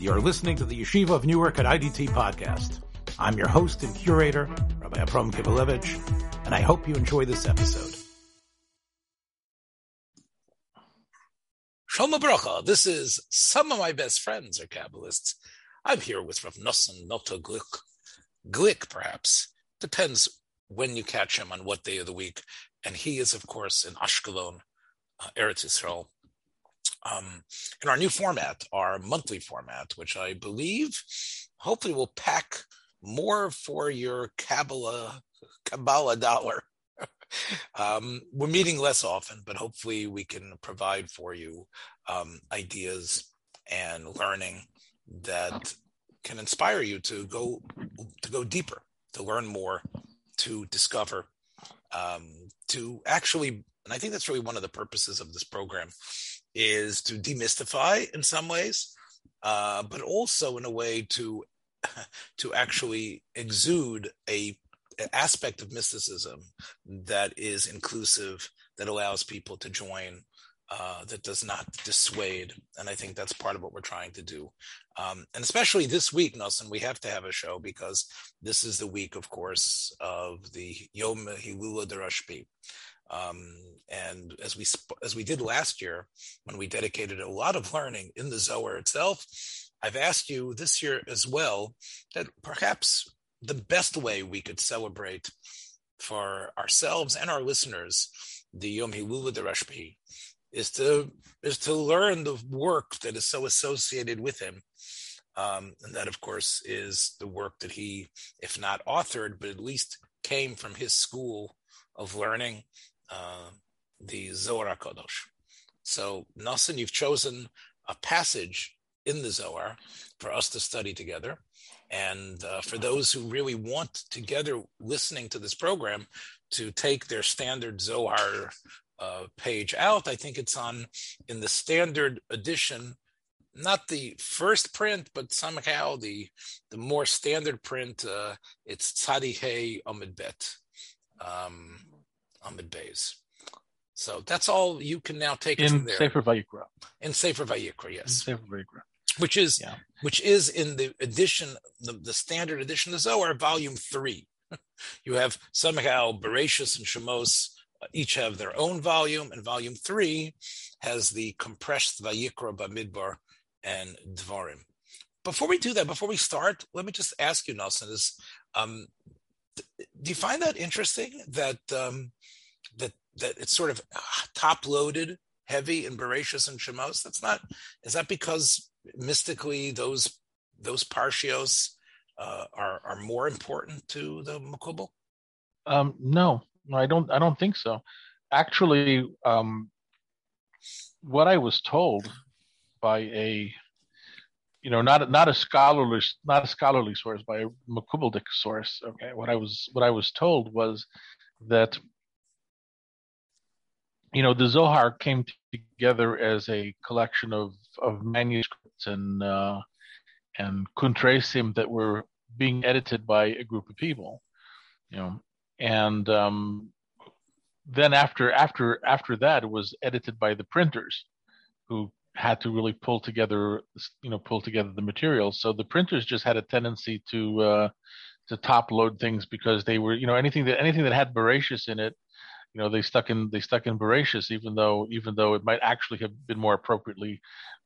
You're listening to the Yeshiva of Newark at IDT podcast. I'm your host and curator, Rabbi Abram Kibalevich, and I hope you enjoy this episode. Shalom Bracha. This is some of my best friends are Kabbalists. I'm here with Rav Nosson Noto Glick. Glick, perhaps. Depends when you catch him on what day of the week. And he is, of course, in Ashkelon, uh, Eretz Yisrael. Um, in our new format, our monthly format, which I believe hopefully will pack more for your Kabbalah, Kabbalah dollar. um, we're meeting less often, but hopefully we can provide for you um, ideas and learning that can inspire you to go to go deeper, to learn more, to discover, um, to actually, and I think that's really one of the purposes of this program, is to demystify in some ways, uh, but also in a way to to actually exude a aspect of mysticism that is inclusive, that allows people to join, uh, that does not dissuade. And I think that's part of what we're trying to do. Um, and especially this week, Nelson, we have to have a show because this is the week, of course, of the Yom Hilula Darashbi. Um, and as we as we did last year, when we dedicated a lot of learning in the Zohar itself, I've asked you this year as well that perhaps the best way we could celebrate for ourselves and our listeners the Yom Hilula Rashbi is to is to learn the work that is so associated with him. Um, and that, of course, is the work that he, if not authored, but at least came from his school of learning, uh, the Zohar Kodosh. So, Nassim, you've chosen a passage in the Zohar for us to study together. And uh, for those who really want together listening to this program to take their standard Zohar uh, page out, I think it's on in the standard edition, not the first print, but somehow the the more standard print. Uh, it's Tzadi Hey Amid Bet, um, Amid Beis. So that's all you can now take in there. Sefer Vayikra. In Sefer Vayikra, yes. In Sefer Vayikra which is yeah. which is in the edition, the, the standard edition of Zohar, volume three. you have somehow Bereshis and Shemos uh, each have their own volume, and volume three has the compressed Vayikra Bamidbar and Dvarim. Before we do that, before we start, let me just ask you, Nelson, is um, do you find that interesting that um, that it's sort of top loaded, heavy and Bereshis and Shemos? That's not. Is that because mystically those those parshios uh, are are more important to the makubal? Um, no, I don't. I don't think so. Actually, um, what I was told by a, you know, not not a scholarly not a scholarly source, by a makubaldic source. Okay, what I was what I was told was that you know the Zohar came together as a collection of of manuscripts and uh, and kuntresim that were being edited by a group of people, you know, and um, then after after after that it was edited by the printers, who had to really pull together you know pull together the materials. So the printers just had a tendency to uh, to top load things because they were you know anything that anything that had Bereshis in it you know they stuck in they stuck in Bereshis, even though even though it might actually have been more appropriately,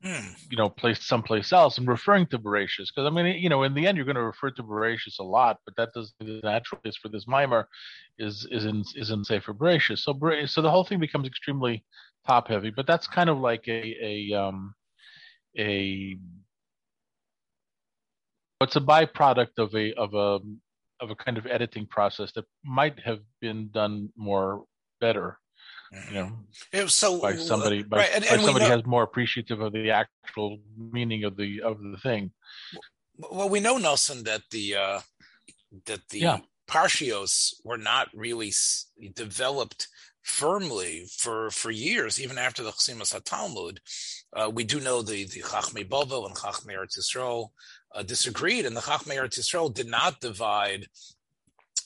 mm. you know, placed someplace else and referring to Bereshis. Because I mean, you know, in the end, you're going to refer to Bereshis a lot, but that doesn't the natural place for this mimer is is in is in Sefer Bereshis. So so the whole thing becomes extremely top heavy. But that's kind of like a a um a it's a byproduct of a of a of a kind of editing process that might have been done more better you know it was so by somebody by, right, and, by and somebody know, has more appreciative of the actual meaning of the of the thing well we know nelson that the uh that the yeah. parshios were not really developed firmly for for years even after the Chasimas HaTalmud uh, we do know the the Chachmei Bovel and Chachmei Eretz Yisrael uh, disagreed and the Chachmei Eretz Yisrael did not divide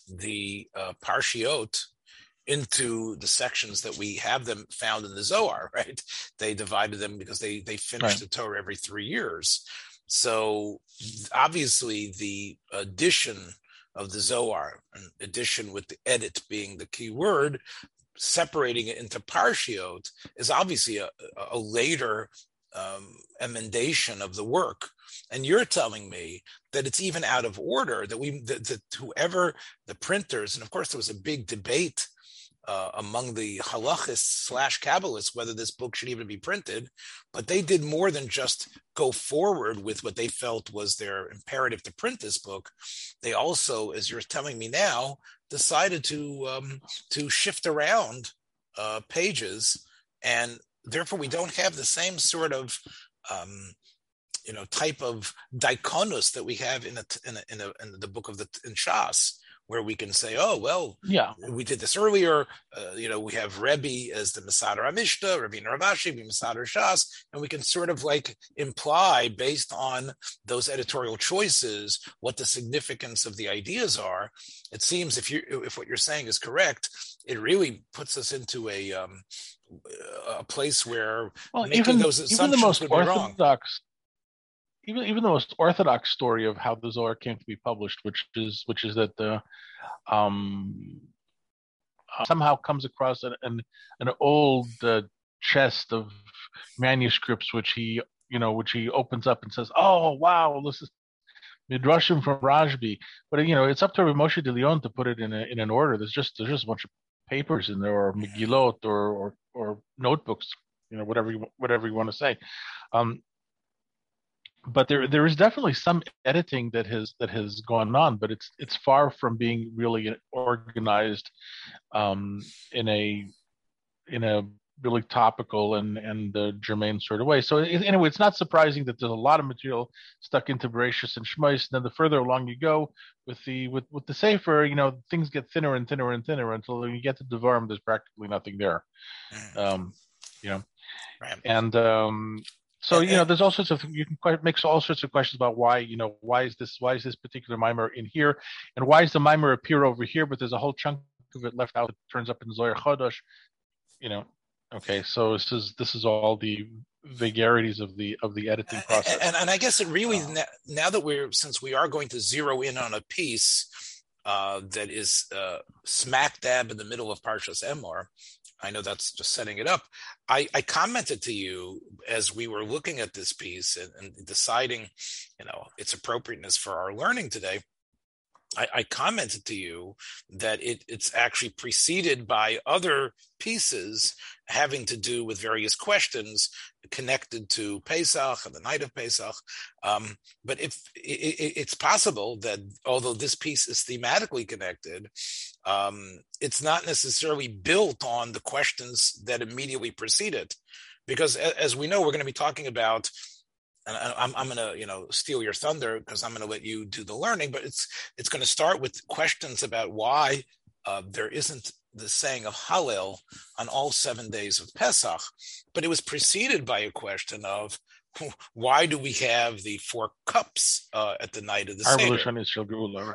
the uh, parshiot into the sections that we have them found in the Zohar, right? They divided them because they they finished right. the Torah every three years. So obviously, the addition of the Zohar, an addition with the edit being the key word, separating it into parshiot is obviously a, a later um, emendation of the work. And you're telling me that it's even out of order that we that, that whoever the printers, and of course there was a big debate uh, among the halachists slash kabbalists whether this book should even be printed, but they did more than just go forward with what they felt was their imperative to print this book. They also, as you're telling me now, decided to um, to shift around uh, pages, and therefore we don't have the same sort of um, you know type of dikonus that we have in a, in, a, in, a, in the book of the in Shas, where we can say, oh, well, yeah, we did this earlier. Uh, you know, we have Rebbe as the Masader Amishta, Rabbi Rav Ashi, Masader Shas, and we can sort of like imply based on those editorial choices what the significance of the ideas are. It seems if you if what you're saying is correct, it really puts us into a um, a place where well, making even, those assumptions even the most would orthodox, be wrong even even the most orthodox story of how the Zohar came to be published, which is which is that the um, uh, somehow comes across an an, an old uh, chest of manuscripts, which he you know which he opens up and says, "Oh wow, this is midrashim from Rashbi." But you know, it's up to Moshe de Leon to put it in a, in an order. There's just there's just a bunch of papers in there, or Megillot, or or, or notebooks, you know, whatever you whatever you want to say. Um, but there there is definitely some editing that has that has gone on, but it's it's far from being really organized um, in a in a really topical and and uh, germane sort of way. So it, anyway, it's not surprising that there's a lot of material stuck into Bereshis and Shmos. And then the further along you go with the with with the Sefer, you know, things get thinner and thinner and thinner until you get to Devarim, there's practically nothing there. Mm. Um, you know, right. and um, so you know, there's all sorts of you can quite make all sorts of questions about why you know why is this why is this particular mimer in here, and why does the mimer appear over here, but there's a whole chunk of it left out that turns up in Zohar Chodosh, you know. Okay, so this is this is all the vagaries of the of the editing process. And, and I guess it really uh, now that we're since we are going to zero in on a piece uh, that is uh, smack dab in the middle of Parshas Emor, I know that's just setting it up. I, I commented to you as we were looking at this piece and, and deciding, you know, its appropriateness for our learning today. I, I commented to you that it, it's actually preceded by other pieces having to do with various questions connected to Pesach and the night of Pesach. Um, but if it, it's possible that although this piece is thematically connected, um, it's not necessarily built on the questions that immediately precede it, because as we know, we're going to be talking about and I'm, I'm going to you know steal your thunder because I'm going to let you do the learning, but it's it's going to start with questions about why uh, there isn't the saying of Hallel on all seven days of Pesach, but it was preceded by a question of why do we have the four cups uh, at the night of the Seder?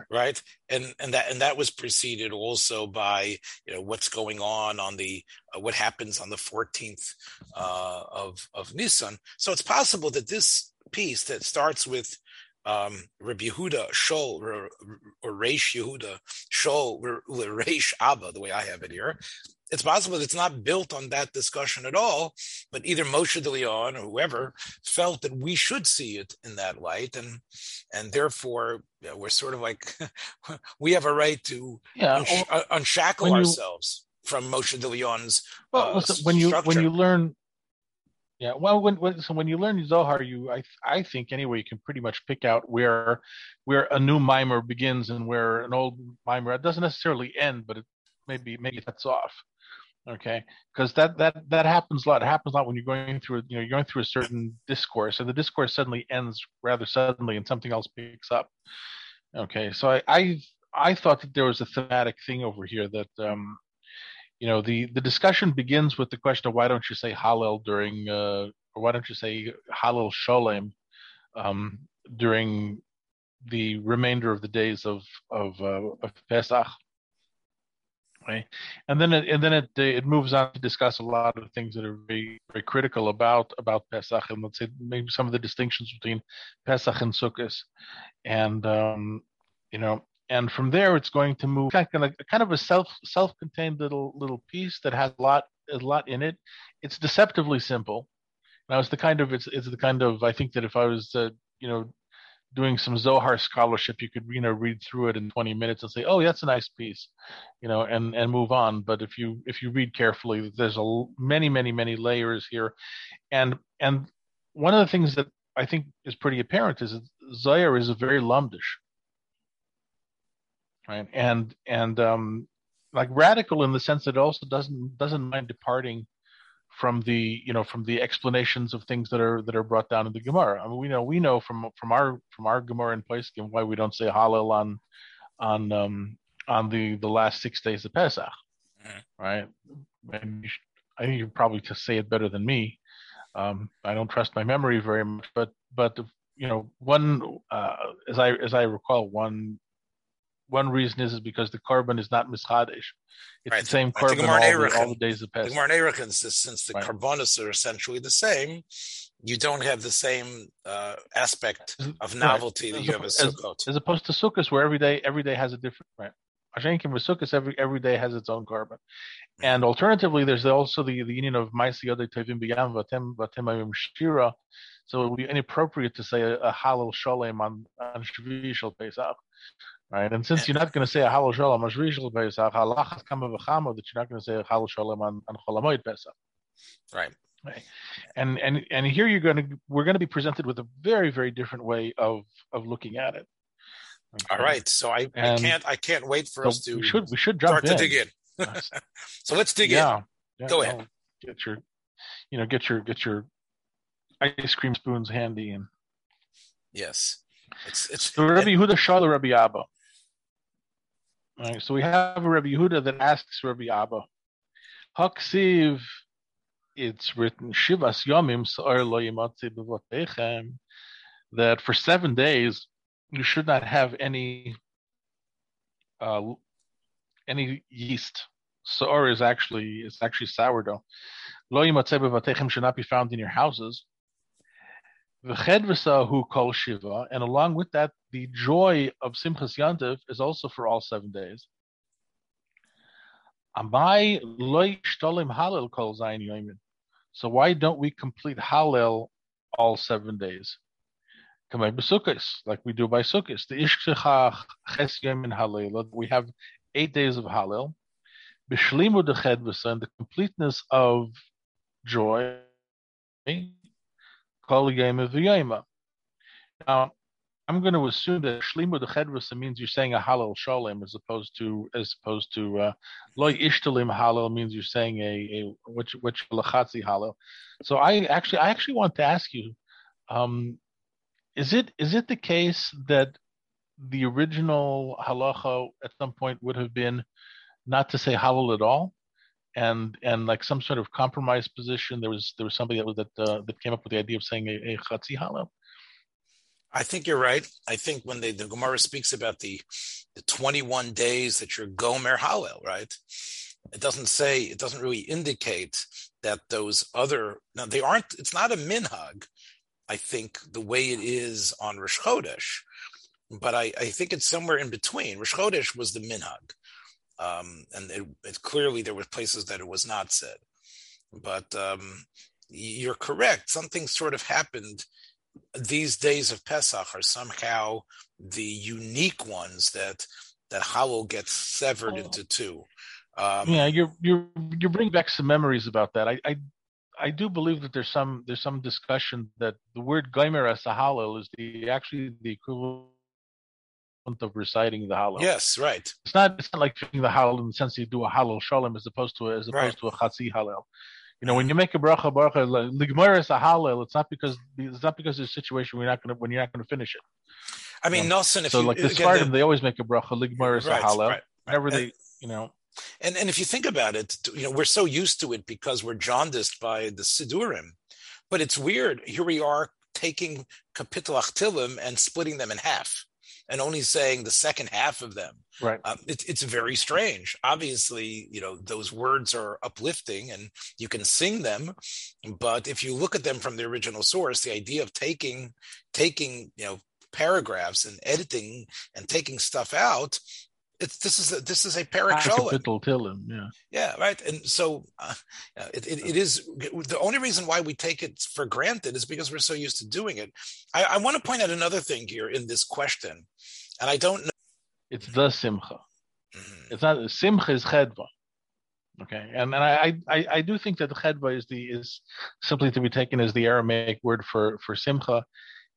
Right, and and that and that was preceded also by you know what's going on on the uh, what happens on the fourteenth uh, of of Nisan. So it's possible that this piece that starts with um, Rabbi Yehuda Shol or, or Reish Yehuda Shol Reish Abba, the way I have it here, it's possible that it's not built on that discussion at all, but either Moshe de Leon or whoever felt that we should see it in that light, and and therefore you know, we're sort of like we have a right to yeah, unsh- uh, unshackle you, ourselves from Moshe de Leon's. Well, uh, listen, when you structure. when you learn. Yeah, well, when, when so when you learn Zohar, you I I think anyway you can pretty much pick out where where a new mimer begins and where an old mimer doesn't necessarily end, but it maybe maybe that's off okay? Because that that that happens a lot. It happens a lot when you're going through you know you're going through a certain discourse and the discourse suddenly ends rather suddenly and something else picks up okay? So i i, I thought that there was a thematic thing over here that um you know the the discussion begins with the question of why don't you say hallel during uh or why don't you say hallel sholem um during the remainder of the days of of uh, of pesach Right, and then it, and then it it moves on to discuss a lot of things that are very very critical about about Pesach, and let's say maybe some of the distinctions between Pesach and Sukkot, and um, you know, and from there it's going to move kind of kind of a self self contained little little piece that has a lot a lot in it. It's deceptively simple. Now it's the kind of it's it's the kind of I think that if I was uh, you know doing some Zohar scholarship, you could you know read through it in 20 minutes and say, oh, that's a nice piece, you know, and and move on. But if you if you read carefully, there's a many many many layers here, and and one of the things that I think is pretty apparent is Zohar is a very lumdish, right? And and um, like radical in the sense that it also doesn't doesn't mind departing from the you know from the explanations of things that are that are brought down in the Gemara. I mean, we know we know from from our from our Gemara in Poskim why we don't say Hallel on on um, on the the last six days of Pesach, mm-hmm. right? And should, I think you probably to say it better than me. Um, I don't trust my memory very much, but but you know one uh, as I as I recall one one reason is, is because the korban is not mischadish. It's right. the same korban all, the, all the days of Pesach. The Gemara says since the right. korbanos are essentially the same, you don't have the same uh, aspect of novelty right. that you have as Sukkot. As, opposed to Sukkot, where every day every day has a different right. Ashenkim with Sukkot, every every day has its own korban. Mm-hmm. And alternatively, there's also the, the union of Maisi Yodei Tevim B'Yam Vatem Vatem Shira. So it would be inappropriate to say a, a Hallel Shalem on on Shal Pesach right? And since you're not going to say a hallel shalom on Shvishal Pesach, halachas kama v'chama that you're not going to say a hallel shalom on on Cholamoid Pesach, right? Right. And and and here you're going to we're going to be presented with a very very different way of of looking at it. Okay. All right, so I, I can't I can't wait for so us to we should we should jump start in. to dig in. so let's dig yeah. in. Yeah, Go ahead. Get your you know get your get your ice cream spoons handy and yes. It's it's so Rabbi Yehuda Shala Rabbi Abba. All right, so we have a Rabbi Yehuda that asks Rabbi Abba, Haksiv, it's written Shivas Yomim that for seven days you should not have any uh, any yeast. Soor is actually it's actually sourdough. Lo should not be found in your houses. V'chedvasa kol shiva, and along with that, the joy of Simchas Yantiv is also for all seven days. Amai loy shtolim halil kol zayin yomin. So why don't we complete Hallel all seven days? Kamei b'sukkos, like we do by Sukkos. The ishkecha ches yomin Hallel. We have eight days of Hallel. B'shlimu dechedvasa, and the completeness of joy Kol Now, I'm going to assume that Shlimu Dechedrusa means you're saying a Hallel Shalem as opposed to as opposed to uh, Loy Ishtalim Hallel means you're saying a, a which which Lachatzi Hallel. So I actually I actually want to ask you, um, is it is it the case that the original halacha at some point would have been not to say hallel at all? And and like some sort of compromise position. There was there was somebody that was that uh, that came up with the idea of saying a, a chatzi. I think you're right. I think when they, the Gemara speaks about the the 21 days that you're gomer hallel, right? It doesn't say it doesn't really indicate that those other now they aren't. It's not a minhag. I think the way it is on Rosh Chodesh, but I, I think it's somewhere in between. Rosh Chodesh was the minhag um, and it, it, clearly there were places that it was not said. But um, you're correct. Something sort of happened. These days of Pesach are somehow the unique ones that that Hallel gets severed oh. into two. Um, yeah, you're you're you bring back some memories about that. I, I I do believe that there's some there's some discussion that the word Geimer as a Hallel is the actually the equivalent of reciting the Hallel. Yes, right. It's not it's not like doing the Hallel in the sense you do a Hallel Shalom as opposed to a, as opposed right. to a Chatzi Hallel. You know, when you make a bracha bracha, ligmar is a Hallel. It's not because it's not because of a situation we're not going to when you're not going to finish it. I mean, Nelson. so you, like the Sfardim, they always make a bracha ligmar is right, a Hallel. Right, Whenever they, you know. And and if you think about it, you know, we're so used to it because we're jaundiced by the Sidurim. But it's weird. Here we are taking Kapitel Achtilim and splitting them in half and only saying the second half of them. Right. Um, it, it's very strange. Obviously, you know, those words are uplifting and you can sing them, but if you look at them from the original source, the idea of taking, taking, you know, paragraphs and editing and taking stuff out it's this is a, this is a Perek Sholem. Yeah. Yeah, right. And so uh, it, it, it is the only reason why we take it for granted is because we're so used to doing it. I, I want to point out another thing here in this question, and I don't know. It's the simcha. Mm-hmm. It's not simcha is chedva. Okay, and and I, I I do think that the chedva is the is simply to be taken as the Aramaic word for for simcha,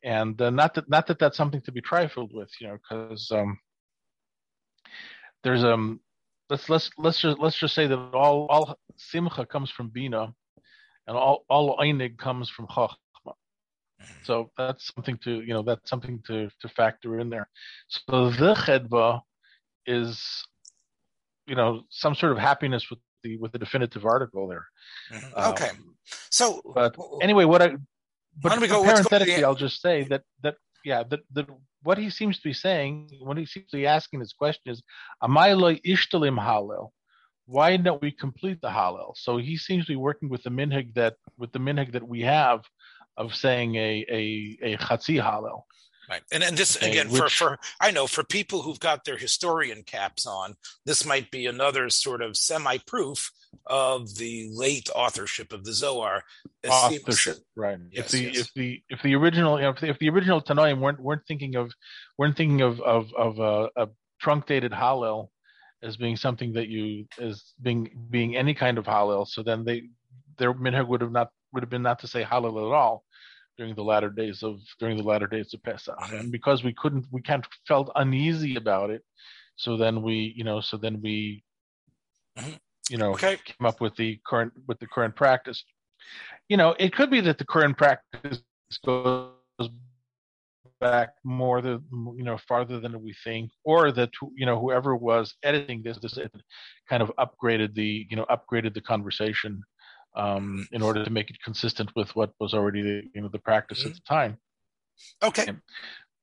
and uh, not that not that that's something to be trifled with, you know, because um, there's um let's let's let's just let's just say that all all simcha comes from bina, and all all einig comes from chachma. So that's something to you know that's something to to factor in there. So the chedva is you know some sort of happiness with the with the definitive article there. Mm-hmm. Okay, um, so but anyway, what I but go, parenthetically, I'll just say that that yeah, the, the what he seems to be saying, what he seems to be asking this question is, Amayloi ishtalim halel. Why don't we complete the halel? So he seems to be working with the minhag that with the minhag that we have of saying a a a chatzi halel. Right. And and this okay, again which, for for I know for people who've got their historian caps on, this might be another sort of semi-proof of the late authorship of the Zohar. Authorship, right? Yes, if the yes. if the if the original if the, if the original Tanoim weren't weren't thinking of weren't thinking of of of a, a truncated Hallel as being something that you as being being any kind of Hallel, so then they their minhag would have not would have been not to say Hallel at all during the latter days of during the latter days of Pesach, and because we couldn't we can't felt uneasy about it, so then we you know so then we mm-hmm. You know okay. came up with the current with the current practice. You know, it could be that the current practice goes back more than you know farther than we think, or that you know whoever was editing this this kind of upgraded the you know upgraded the conversation um, in order to make it consistent with what was already the you know the practice mm-hmm. at the time. Okay.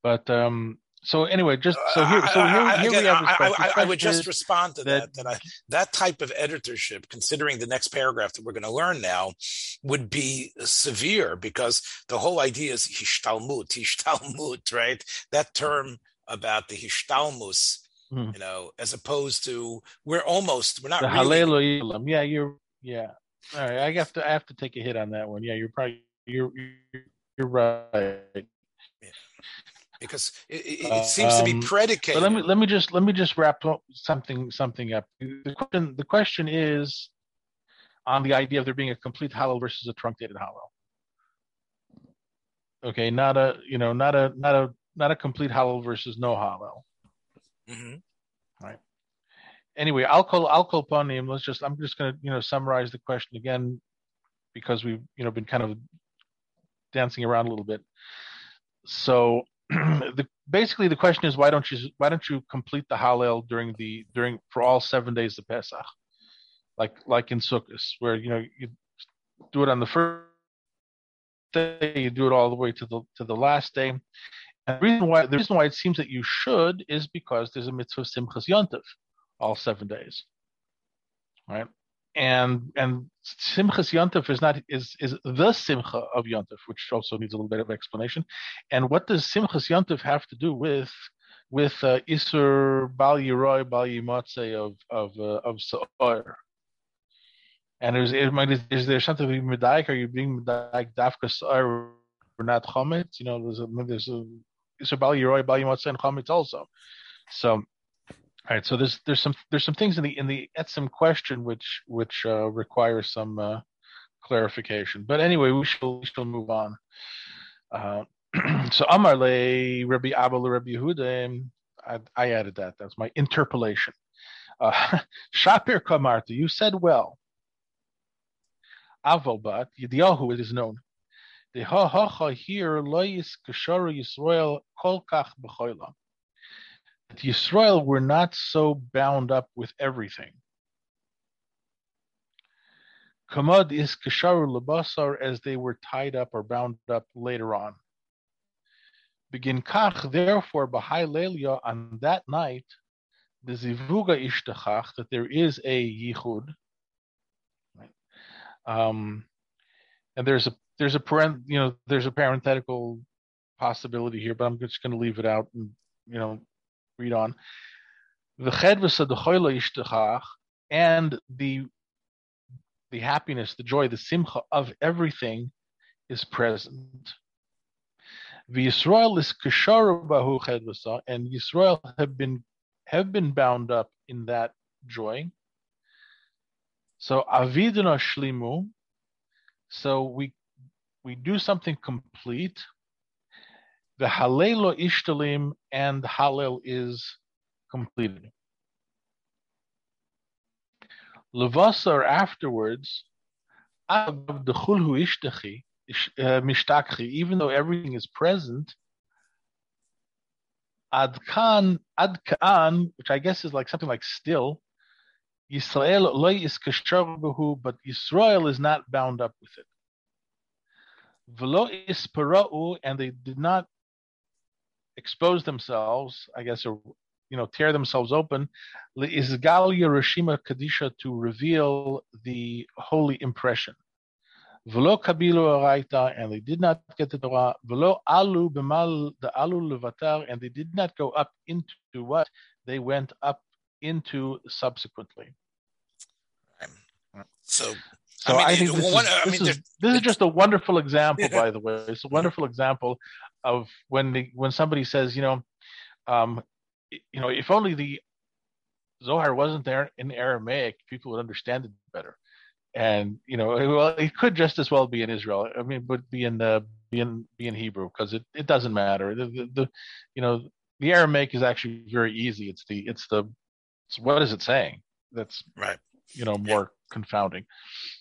But um, so anyway, just so here, so here, I, here again, we have. I, I, I, would just respond to that. That, that, that type of editorship, considering the next paragraph that we're going to learn now, would be severe because the whole idea is hishtalmut, hishtalmut, right? That term about the hishtalmus, mm. you know, as opposed to we're almost we're not. The really, Yeah, you're. Yeah, all right, I have to I have to take a hit on that one. Yeah, you're probably you're you're right. Because it, it, it seems um, to be um, predicated. But let me let me just let me just wrap up something something up. The question the question is on the idea of there being a complete hallel versus a truncated hallel. Okay, not a you know not a not a not a complete hallel versus no hallel. Mm-hmm. Right anyway, I'll call I'll call upon him. Let's just I'm just going to you know summarize the question again because we've you know been kind of dancing around a little bit. So the basically the question is why don't you why don't you complete the Hallel during the during for all seven days of Pesach, like like in Sukkot, where you know you do it on the first day, you do it all the way to the to the last day. And the reason why the reason why it seems that you should is because there's a mitzvah Simchas Yontif all seven days. Right? And and Simchas Yontif is not is is the Simcha of Yontif, which also needs a little bit of explanation. And what does Simchas Yontif have to do with with uh, Isur Bal Yeroi Bal Yimotze of of uh, of Sa'or? And is, is, is there something being medayik? Are you being medayik dafka Sa'or or not Chometz? You know, there's a there's a Isur Bal Yeroi Bal Yimotze and Chometz also. So all right, so there's there's some there's some things in the in the etzim question which which uh, require some uh, clarification. But anyway, we shall we shall move on. Uh, so Amar le Rabbi Abel Rabbi Yehuda, I, I added that. That's my interpolation. Uh, Shapir Kamarta, you said well. Avalbat Yediyahu, it is known. The ha ha here lois kashara Yisrael kol kach b'choilam the Yisrael were not so bound up with everything. Kamad is kasharu labasar as they were tied up or bound up later on. Begin kach, therefore, Bahai Lelia, on that night, the zivuga ishtachach, that there is a yichud. Um, and there's a there's a parent you know there's a parenthetical possibility here, but I'm just going to leave it out and you know read on. And the the happiness, the joy, the simcha of everything is present. Yisrael is bahu and Yisrael have been have been bound up in that joy. So avidna shlimu. So we we do something complete. The halelo ishtalim and halel is completed. Levasar afterwards, uh, even though everything is present, adkan, adkan, which I guess is like something like still, Yisrael loy is but Israel is not bound up with it. Velo is and they did not expose themselves, I guess, or you know, tear themselves open. Is Gal Yerushima Kadisha to reveal the holy impression. Velo kabilu araita, and they did not get the Torah. Velo alu b'mal the alu levatar, and they did not go up into what they went up into subsequently. So, so I, mean, I think this, one, is, I mean, is, this is just a wonderful example, by the way. It's a wonderful example of when the, when somebody says, you know, um, you know, if only the Zohar wasn't there in Aramaic, people would understand it better and you know, well, it could just as well be in Israel. I mean, but be in the be in be in Hebrew because it, it doesn't matter. The, the, the, you know the Aramaic is actually very easy. It's the it's the it's what is it saying? That's right. You know, more yeah. confounding.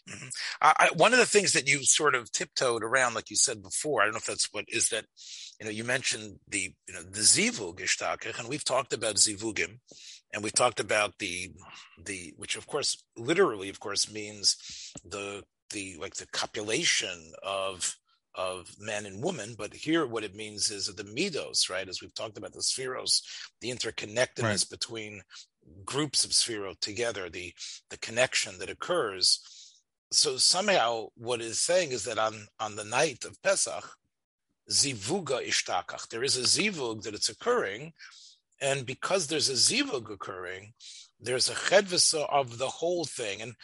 Mm-hmm. I, one of the things that you sort of tiptoed around, like you said before, I don't know if that's what is that. You know, you mentioned the you know the zivug and we've talked about zivugim, and we've talked about the the which of course literally of course means the the like the copulation of of man and woman but here what it means is the midos right as we've talked about the sefiros the interconnectedness right. between groups of sphero together the the connection that occurs so somehow what is saying is that on on the night of pesach zivuga ishtakach there is a zivug that it's occurring and because there's a zivug occurring, there's a chedvasa of the whole thing. And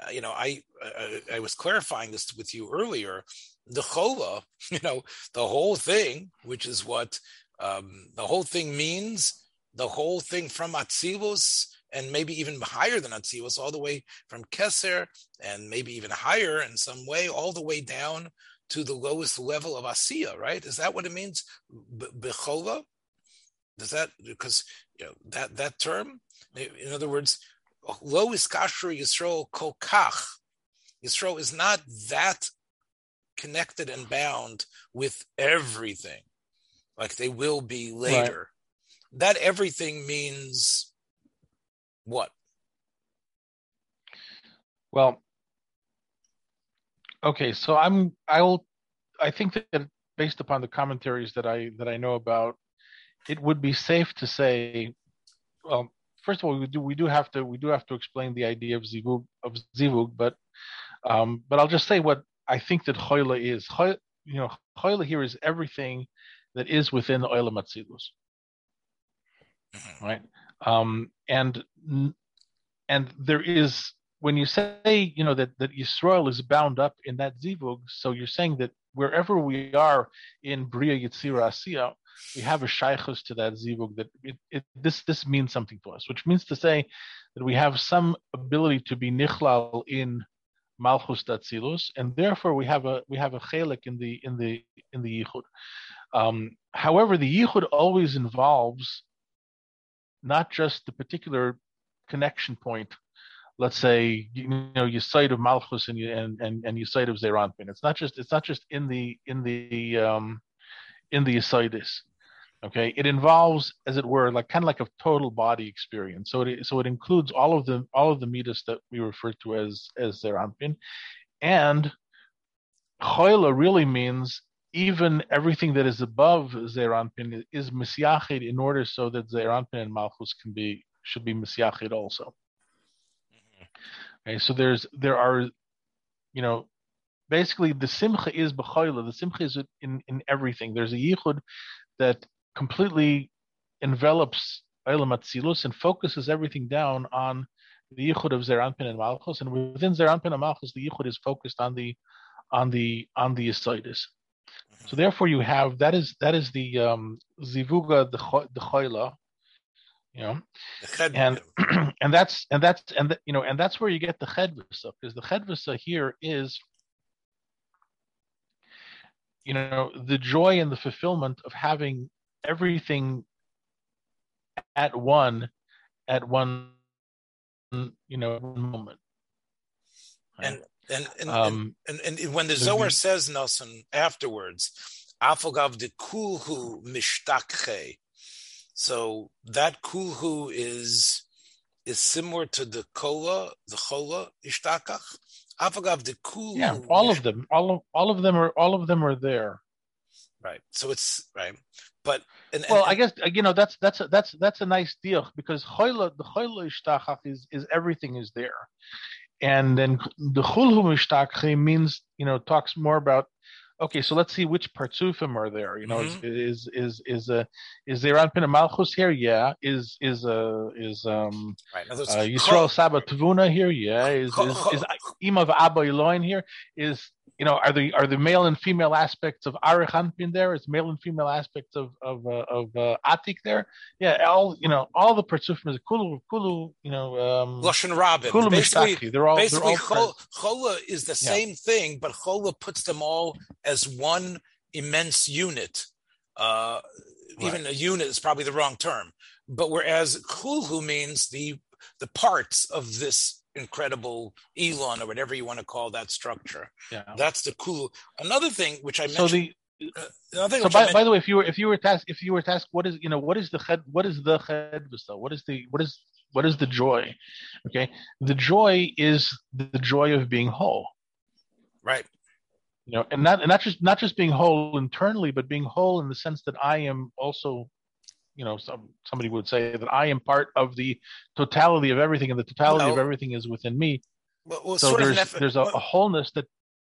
uh, you know, I, I, I was clarifying this with you earlier. The chola, you know, the whole thing, which is what um, the whole thing means. The whole thing from Atzilus and maybe even higher than Atzilus, all the way from Keser and maybe even higher in some way, all the way down to the lowest level of Asiya, right? Is that what it means? Bechola? Does that because you know that that term? In other words, lo is kashru Yisrael kokach. Yisrael is not that connected and bound with everything, like they will be later. That everything means what? Well, okay, so I'm I will I think that based upon the commentaries that I that I know about it would be safe to say, well, first of all, we do we do have to we do have to explain the idea of zivug of zivug, but um, but I'll just say what I think that choila is. Choy, you know, choila here is everything that is within the oil matzilus, mm-hmm. Right? Um, and and there is when you say you know that that Yisrael is bound up in that zivug, so you're saying that wherever we are in Bria Yitzira Asiya, we have a shaykhus to that zivug that it, it, this this means something to us, which means to say that we have some ability to be nichlal in malchus datzilus, and therefore we have a we have a chelik in the in the in the yichud. Um, however, the yichud always involves not just the particular connection point. Let's say you know you cite of malchus and you and and, and you cite of Ze'ir Anpin. It's not just it's not just in the in the um, in the Yisaidis. Okay, it involves, as it were, like kind of like a total body experience. So it so it includes all of the all of the midas that we refer to as as Ze'ir Anpin, and choila really means even everything that is above Ze'ir Anpin is Mesiachid in order so that Ze'ir Anpin and Malchus can be should be Mesiachid also. Mm-hmm. Okay, so there's there are, you know, basically the Simcha is B'choila. The Simcha is in in everything. There's a Yichud that completely envelops Eilam Atzilus and focuses everything down on the Yichud of Ze'ir Anpin and Malchus, and within Ze'ir Anpin and Malchus, the Yichud is focused on the on the on the Yisoidis. So therefore, you have that is that is the um, zivuga the the choila, you know, and and that's and that's and the, you know and that's where you get the chedvasa because the chedvasa here is you know the joy and the fulfillment of having everything at one at one you know moment. And and and, um, and, and, and, when the Zohar says Nelson afterwards, Afagav de kulhu mishtakche. So that kulhu is is similar to the kola, the chola ishtakach. Afagav de kulhu. Yeah, all of them, all of all of them are all of them are there. Right. So it's right, but and, well, I guess you know that's that's a, that's that's a nice deal because chola, the chola ishtachach is is everything is there and then the chulhu mishtakche means you know talks more about okay so let's see which partsufim are there. You know mm-hmm. is is is a uh, is there on malchus here? Yeah. Is is uh is um right. uh, Yisrael Saba Tavuna here? Yeah. Is is, is, is Imav Abba Eloin here? Is you know, are the are the male and female aspects of Arich Anpin there? Is male and female aspects of of uh, of uh, Atik there? Yeah, all you know, all the partsufim is kulu kulu. You know, um, Lashon Rabin. Kulu basically, they're all basically they're all chola is the yeah. same thing, but chola puts them all as one immense unit. Uh, right. Even a unit is probably the wrong term, but whereas kulhu means the the parts of this incredible Elon or whatever you want to call that structure. Yeah. That's the cool. Another thing which I mentioned. So the, uh, so by, by, the way, if you were if you were tasked if you were tasked, what is you know what is the head what is the head what is the what is what is the joy? Okay, the joy is the joy of being whole. Right. You know, and not and not just not just being whole internally, but being whole in the sense that I am also you know some, somebody would say that I am part of the totality of everything, and the totality well, of everything is within me. Well, well, so there's nef- there's a, a, wholeness that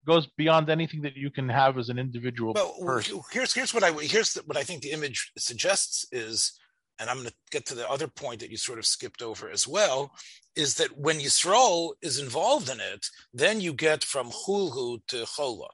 goes beyond anything that you can have as an individual person. Here's here's what I here's what I think the image suggests is, and I'm going to get to the other point that you sort of skipped over as well, is that when Yisrael is involved in it, then you get from hulhu to chola.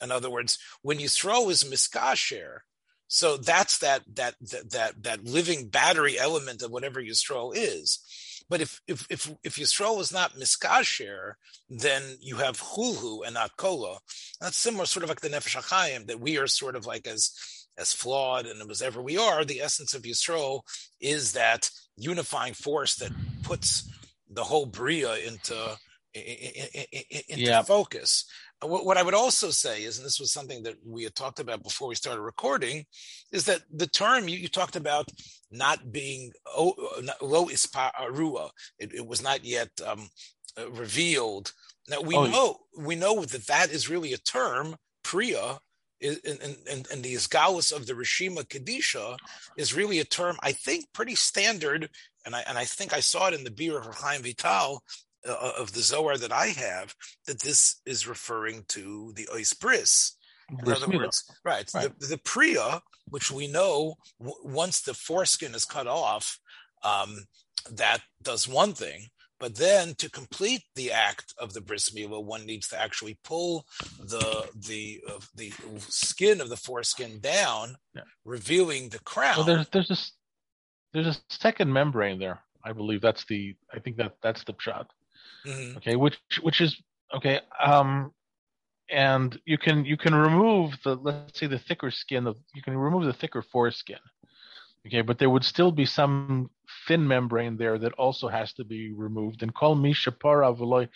In other words, when Yisrael is miskasher, so that's that that that that, that living battery element of whatever Yisrael is. But if if if if Yisrael is not miskasher, then you have hulhu and not kola. That's similar, sort of like the nefesh HaChaim, that we are sort of like as as flawed and as ever we are. The essence of Yisrael is that unifying force that puts the whole bria into into yeah. focus what I would also say is, and this was something that we had talked about before we started recording, is that the term you, you talked about not being lo isparua, it, it was not yet um, uh, revealed. Now we oh, know we know that that is really a term priya. And the Isgalus of the Rishima Kadisha is really a term I think pretty standard, and I and I think I saw it in the Beer of Chaim Vital uh, of the Zohar that I have that this is referring to the Ois Bris. In other words, right, right. The, the Priya, which we know w- once the foreskin is cut off, um, that does one thing. But then to complete the act of the bris milah, one needs to actually pull the the uh, the skin of the foreskin down, yeah. revealing the crown. Well, there's there's a there's a second membrane there. I believe that's the I think that that's the shot. Mm-hmm. Okay, which which is okay. Um, and you can you can remove the let's say the thicker skin of you can remove the thicker foreskin. Okay, but there would still be some thin membrane there that also has to be removed. And call me shapara v'loy,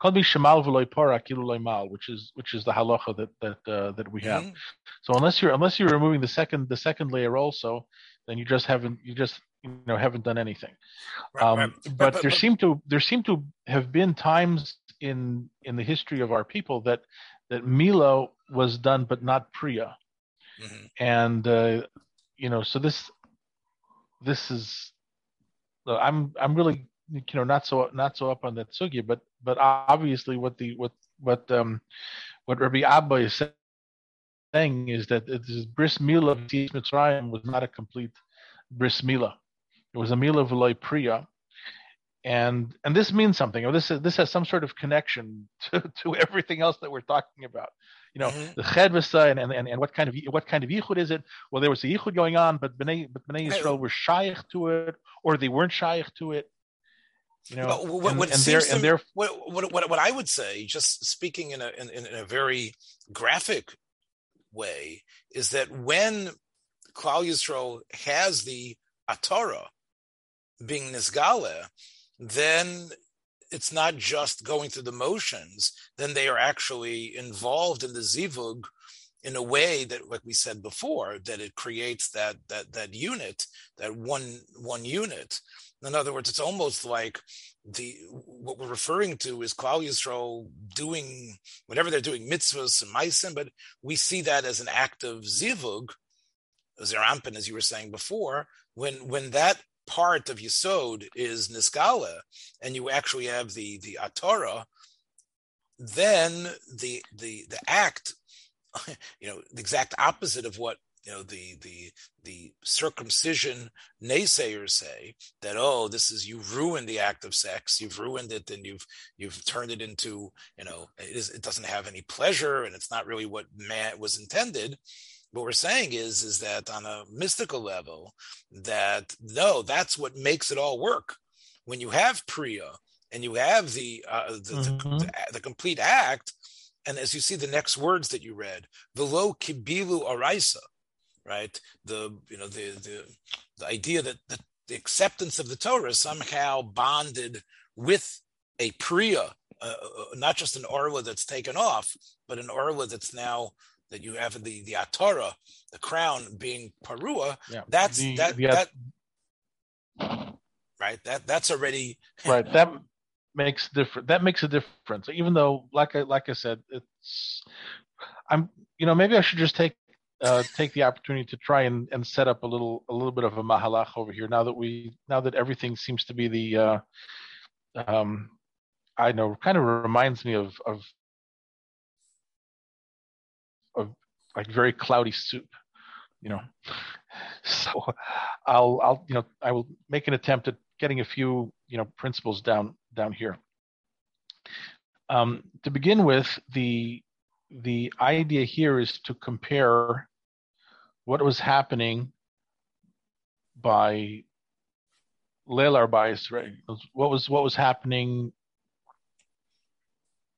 call me shemal v'loy para mal, which is which is the halacha that that uh, that we have. Mm-hmm. So unless you're unless you're removing the second the second layer also, then you just haven't you just you know haven't done anything. Right, um, right. But, but, there but, seem to there seem to have been times in in the history of our people that that Milo was done, but not Priya. Mhm. And uh, you know, so this this is I'm I'm really you know not so not so up on that sugya, but but obviously what the what what um what Rabbi Abba is saying is that this bris milah of Mitzrayim was not a complete bris milah. It was a milah v'loy priya, and and this means something. Or this this has some sort of connection to, to everything else that we're talking about. You know, Mhm. the chedvasa and, and and what kind of what kind of yichud is it? Well, there was a yichud going on, but bnei but bnei Hey. Yisrael were shaykh to it, or they weren't shaykh to it. You know, what, and, what and to and what, what, what, what I would say, just speaking in a, in, in a very graphic way, is that when Klal Yisrael has the Atara being Nisgale, then it's not just going through the motions, then they are actually involved in the Zivug in a way that, like we said before, that it creates that that that unit, that one one unit. In other words, it's almost like the what we're referring to is Klal Yisrael doing whatever they're doing, mitzvahs and meisim, but we see that as an act of zivug, zerampen, as you were saying before, when when that part of Yisod is niskala, and you actually have the the atara, then the the the act, you know, the exact opposite of what you know the the the circumcision naysayers say that oh this is you've ruined the act of sex you've ruined it and you've you've turned it into you know it, is, it doesn't have any pleasure and it's not really what man was intended what we're saying is is that on a mystical level that no that's what makes it all work when you have priya and you have the uh, the, Mhm. the, the, the complete act and as you see the next words that you read velo kibilu araisa right the you know the the, the idea that the, the acceptance of the torah somehow bonded with a priya uh, uh, not just an orla that's taken off but an orla that's now that you have the the atara the crown being parua yeah, that's the- that the- that right that that's already right that makes different that makes a difference. Even though like i like i said it's i'm you know maybe i should just take uh, take the opportunity to try and, and set up a little a little bit of a mahalach over here now that we now that everything seems to be the uh, um, I know kind of reminds me of of like very cloudy soup, you know. So I'll I'll you know I will make an attempt at getting a few you know principles down down here. Um, to begin with, the the idea here is to compare what was happening by Leil Arbais, right? What was what was happening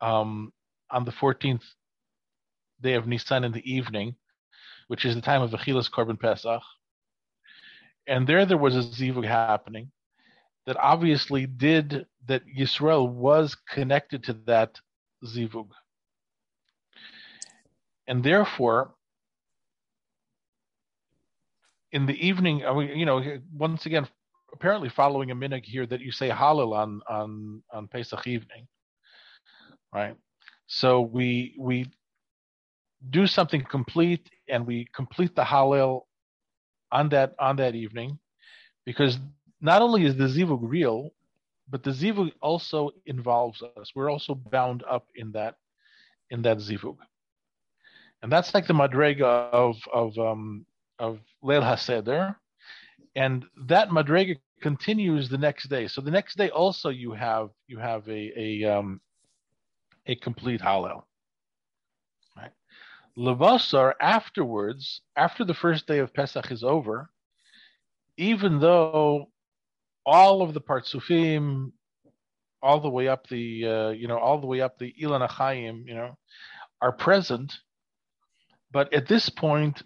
um, on the 14th day of Nisan in the evening, which is the time of Achilas Korban Pesach. And there, there was a zivug happening that obviously did that. Yisrael was connected to that zivug, and therefore, in the evening, you know, once again, apparently following a minhag here that you say Hallel on on on Pesach evening, right? So we we do something complete and we complete the Hallel on that on that evening, because not only is the zivug real, but the zivug also involves us. We're also bound up in that in that zivug, and that's like the madrega of of um, of Leil Haseder, and that madrega continues the next day. So the next day also you have you have a a um, a complete Hallel. Levasar afterwards, after the first day of Pesach is over, even though all of the Partsufim, all the way up the uh, you know all the way up the Ilan Achayim, you know, are present, but at this point,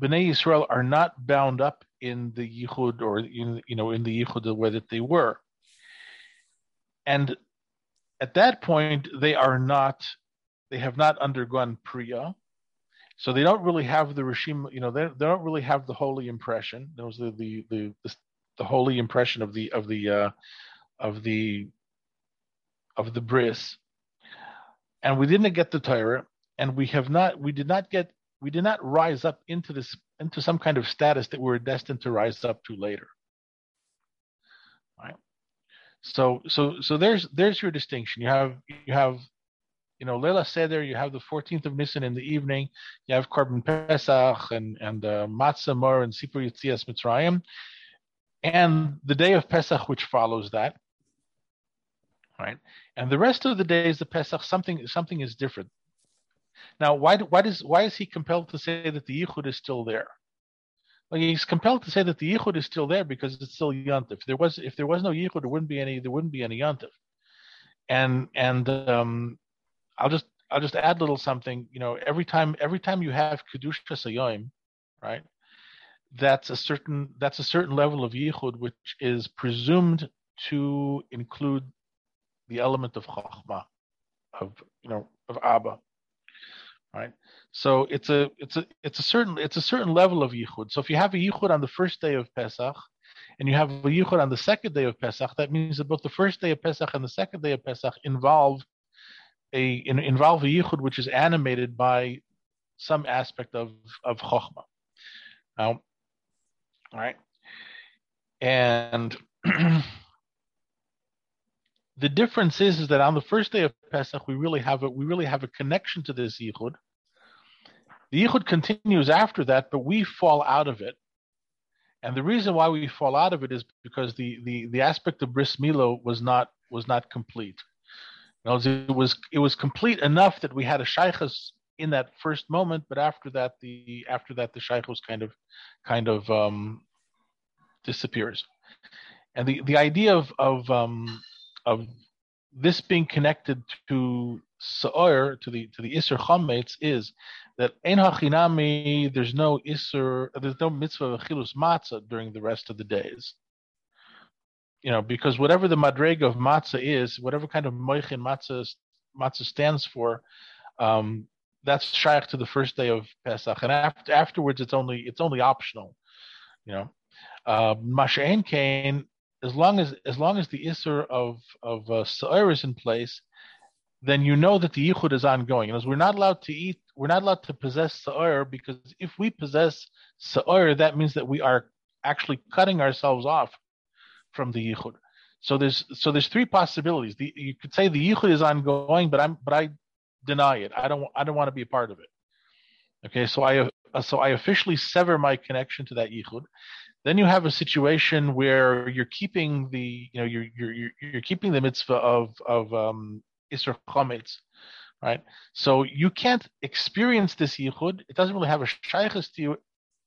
Bnei Yisrael are not bound up in the Yichud or in you know in the Yichud the way that they were, and at that point they are not they have not undergone priya so they don't really have the regime you know they, don't really have the holy impression those are the the the, the holy impression of the of the uh, of the of the bris and we didn't get the Torah and we have not we did not get we did not rise up into this into some kind of status that we were destined to rise up to later. Right. So so so there's there's your distinction. You have you have you know Leila Seder. You have the 14th of Nisan in the evening. You have Korban Pesach and and uh, Matzah Mor and Sipur Yitzias Mitzrayim, and the day of Pesach which follows that. Right, and the rest of the days of Pesach something something is different. Now, why why does why is he compelled to say that the yichud is still there? Like he's compelled to say that the yichud is still there because it's still yontif. If there was if there was no yichud, there wouldn't be any there wouldn't be any yontif. And and um, I'll just I'll just add a little something. You know, every time every time you have kedusha sayoim, right? That's a certain that's a certain level of yichud which is presumed to include the element of chachma, of you know of Abba right? So it's a it's a it's a certain it's a certain level of yichud. So if you have a yichud on the first day of Pesach, and you have a yichud on the second day of Pesach, that means that both the first day of Pesach and the second day of Pesach involve a in, involve a yichud which is animated by some aspect of of chokhmah. Now, all right, and the difference is, is that on the first day of Pesach, we really have a we really have a connection to this yichud. The yichud continues after that, but we fall out of it. And the reason why we fall out of it is because the the, the aspect of bris milo was not was not complete. It was it was complete enough that we had a shaykhus in that first moment, but after that the after that the shaykhus kind of kind of um, disappears. And the, the idea of of um, of this being connected to Sa'ir, to the to the Isser Chametz, is that Ein Hachinami, there's no Isser, there's no mitzvah of Chilus Matzah during the rest of the days. You know, because whatever the Madrega of Matzah is, whatever kind of Moichin Matzah, Matzah stands for, um, that's shaykh to the first day of Pesach, and after, afterwards it's only it's only optional. You know, uh, Masha'en Kain as long as as long as the isser of of uh, is in place, then you know that the yichud is ongoing. And as we're not allowed to eat, we're not allowed to possess sa'ir because if we possess sa'ir, that means that we are actually cutting ourselves off from the yichud. So there's so there's three possibilities. The, you could say the yichud is ongoing, but I'm but I deny it. I don't I don't want to be a part of it. Okay, so I so I officially sever my connection to that yichud. Then you have a situation where you're keeping the, you know, you're you're you're keeping the mitzvah of of um, Isser Chometz, right? So you can't experience this yichud. It doesn't really have a shaykhus to you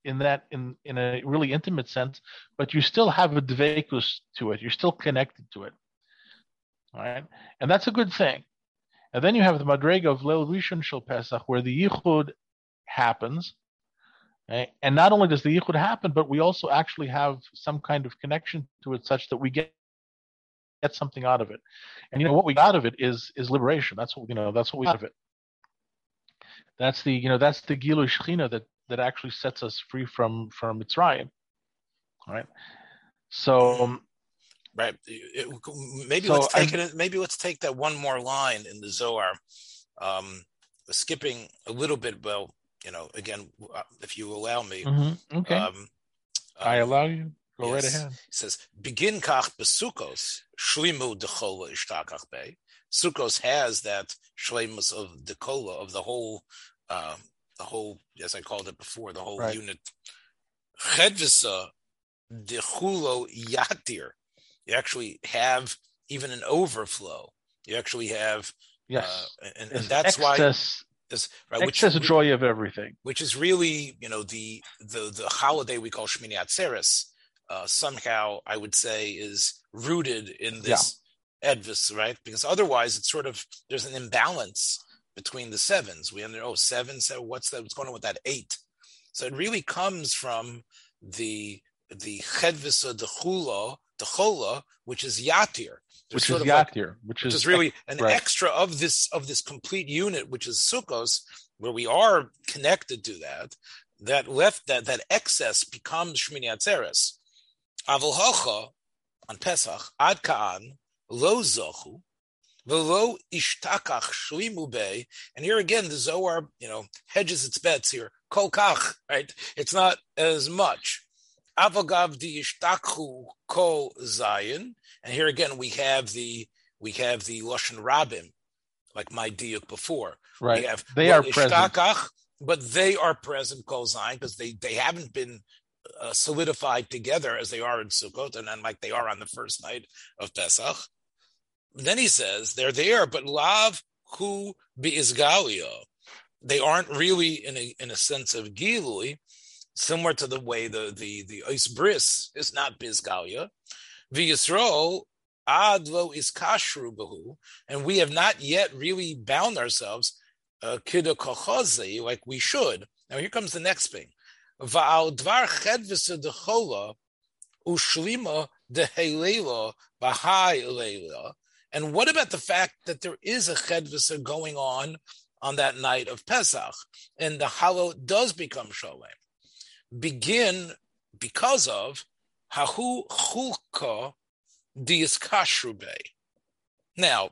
in that in in a really intimate sense, but you still have a dveikus to it. You're still connected to it, all right? And that's a good thing. And then you have the madrega of Leil Rishon Shel Pesach, where the yichud happens, Right? And not only does the yichud happen, but we also actually have some kind of connection to it, such that we get get something out of it. And you know what we got out of it is is liberation. That's what you know. That's what we got out of it. That's the you know that's the gilu shechina that that actually sets us free from from Mitzrayim. Right. right? So. Um, right. It, maybe so let's take I, it. Maybe let's take that one more line in the Zohar. Um, skipping a little bit. Well, you know, again, uh, if you allow me. Mm-hmm. Okay. Um, I um, allow you. Go yes. right ahead. He says, "Begin kach besukos shlimu dechola ishtakach be." Sukkos has that shlemus of dekola of the whole, uh, the whole. as I called it before the whole right. unit. Chedvisa dechulo yatir. You actually have even an overflow. You actually have yes, uh, and, and that's excess, why this right, which is the joy of everything, which is really you know the the the holiday we call Shmini Atzeres. Uh, somehow, I would say, is rooted in this yeah. Edvis, right? Because otherwise, it's sort of there's an imbalance between the sevens. We under oh seven, so what's that? What's going on with that eight? So it really comes from the the chedvisa de chula, de chola, which is yatir, which is Yatir, like, which, which is, is, really an right. extra of this of this complete unit, which is Sukkos, where we are connected to that. That left that that excess becomes Shmini Atzeres. Hocha on Pesach Ad Kaan Lo Zochu Velo ishtakach shlimu be. And here again, the Zohar, you know, hedges its bets here. Kol kach, right? It's not as much. Avagav di ishtakhu kol zayin. And here again, we have the we have the lashon rabim, like my diuk before. Right. We have they are present. But they are present kol zayin because they they haven't been uh, solidified together as they are in Sukkot and then like they are on the first night of Pesach. Then he says they're there, but lav hu biizgalia. They aren't really in a in a sense of gilui, similar to the way the the the ice bris is not bizgalia. V'yisrael adlo is kashru bahu, and we have not yet really bound ourselves uh, kida like we should. Now here comes the next thing. Va'al dvar chedvisa dechola ushlima dehelela bahai leila and what about the fact that there is a chedvasa going on on that night of Pesach, and the hallow does become sholem? Begin because of hahu chulka diiskashrube. Now,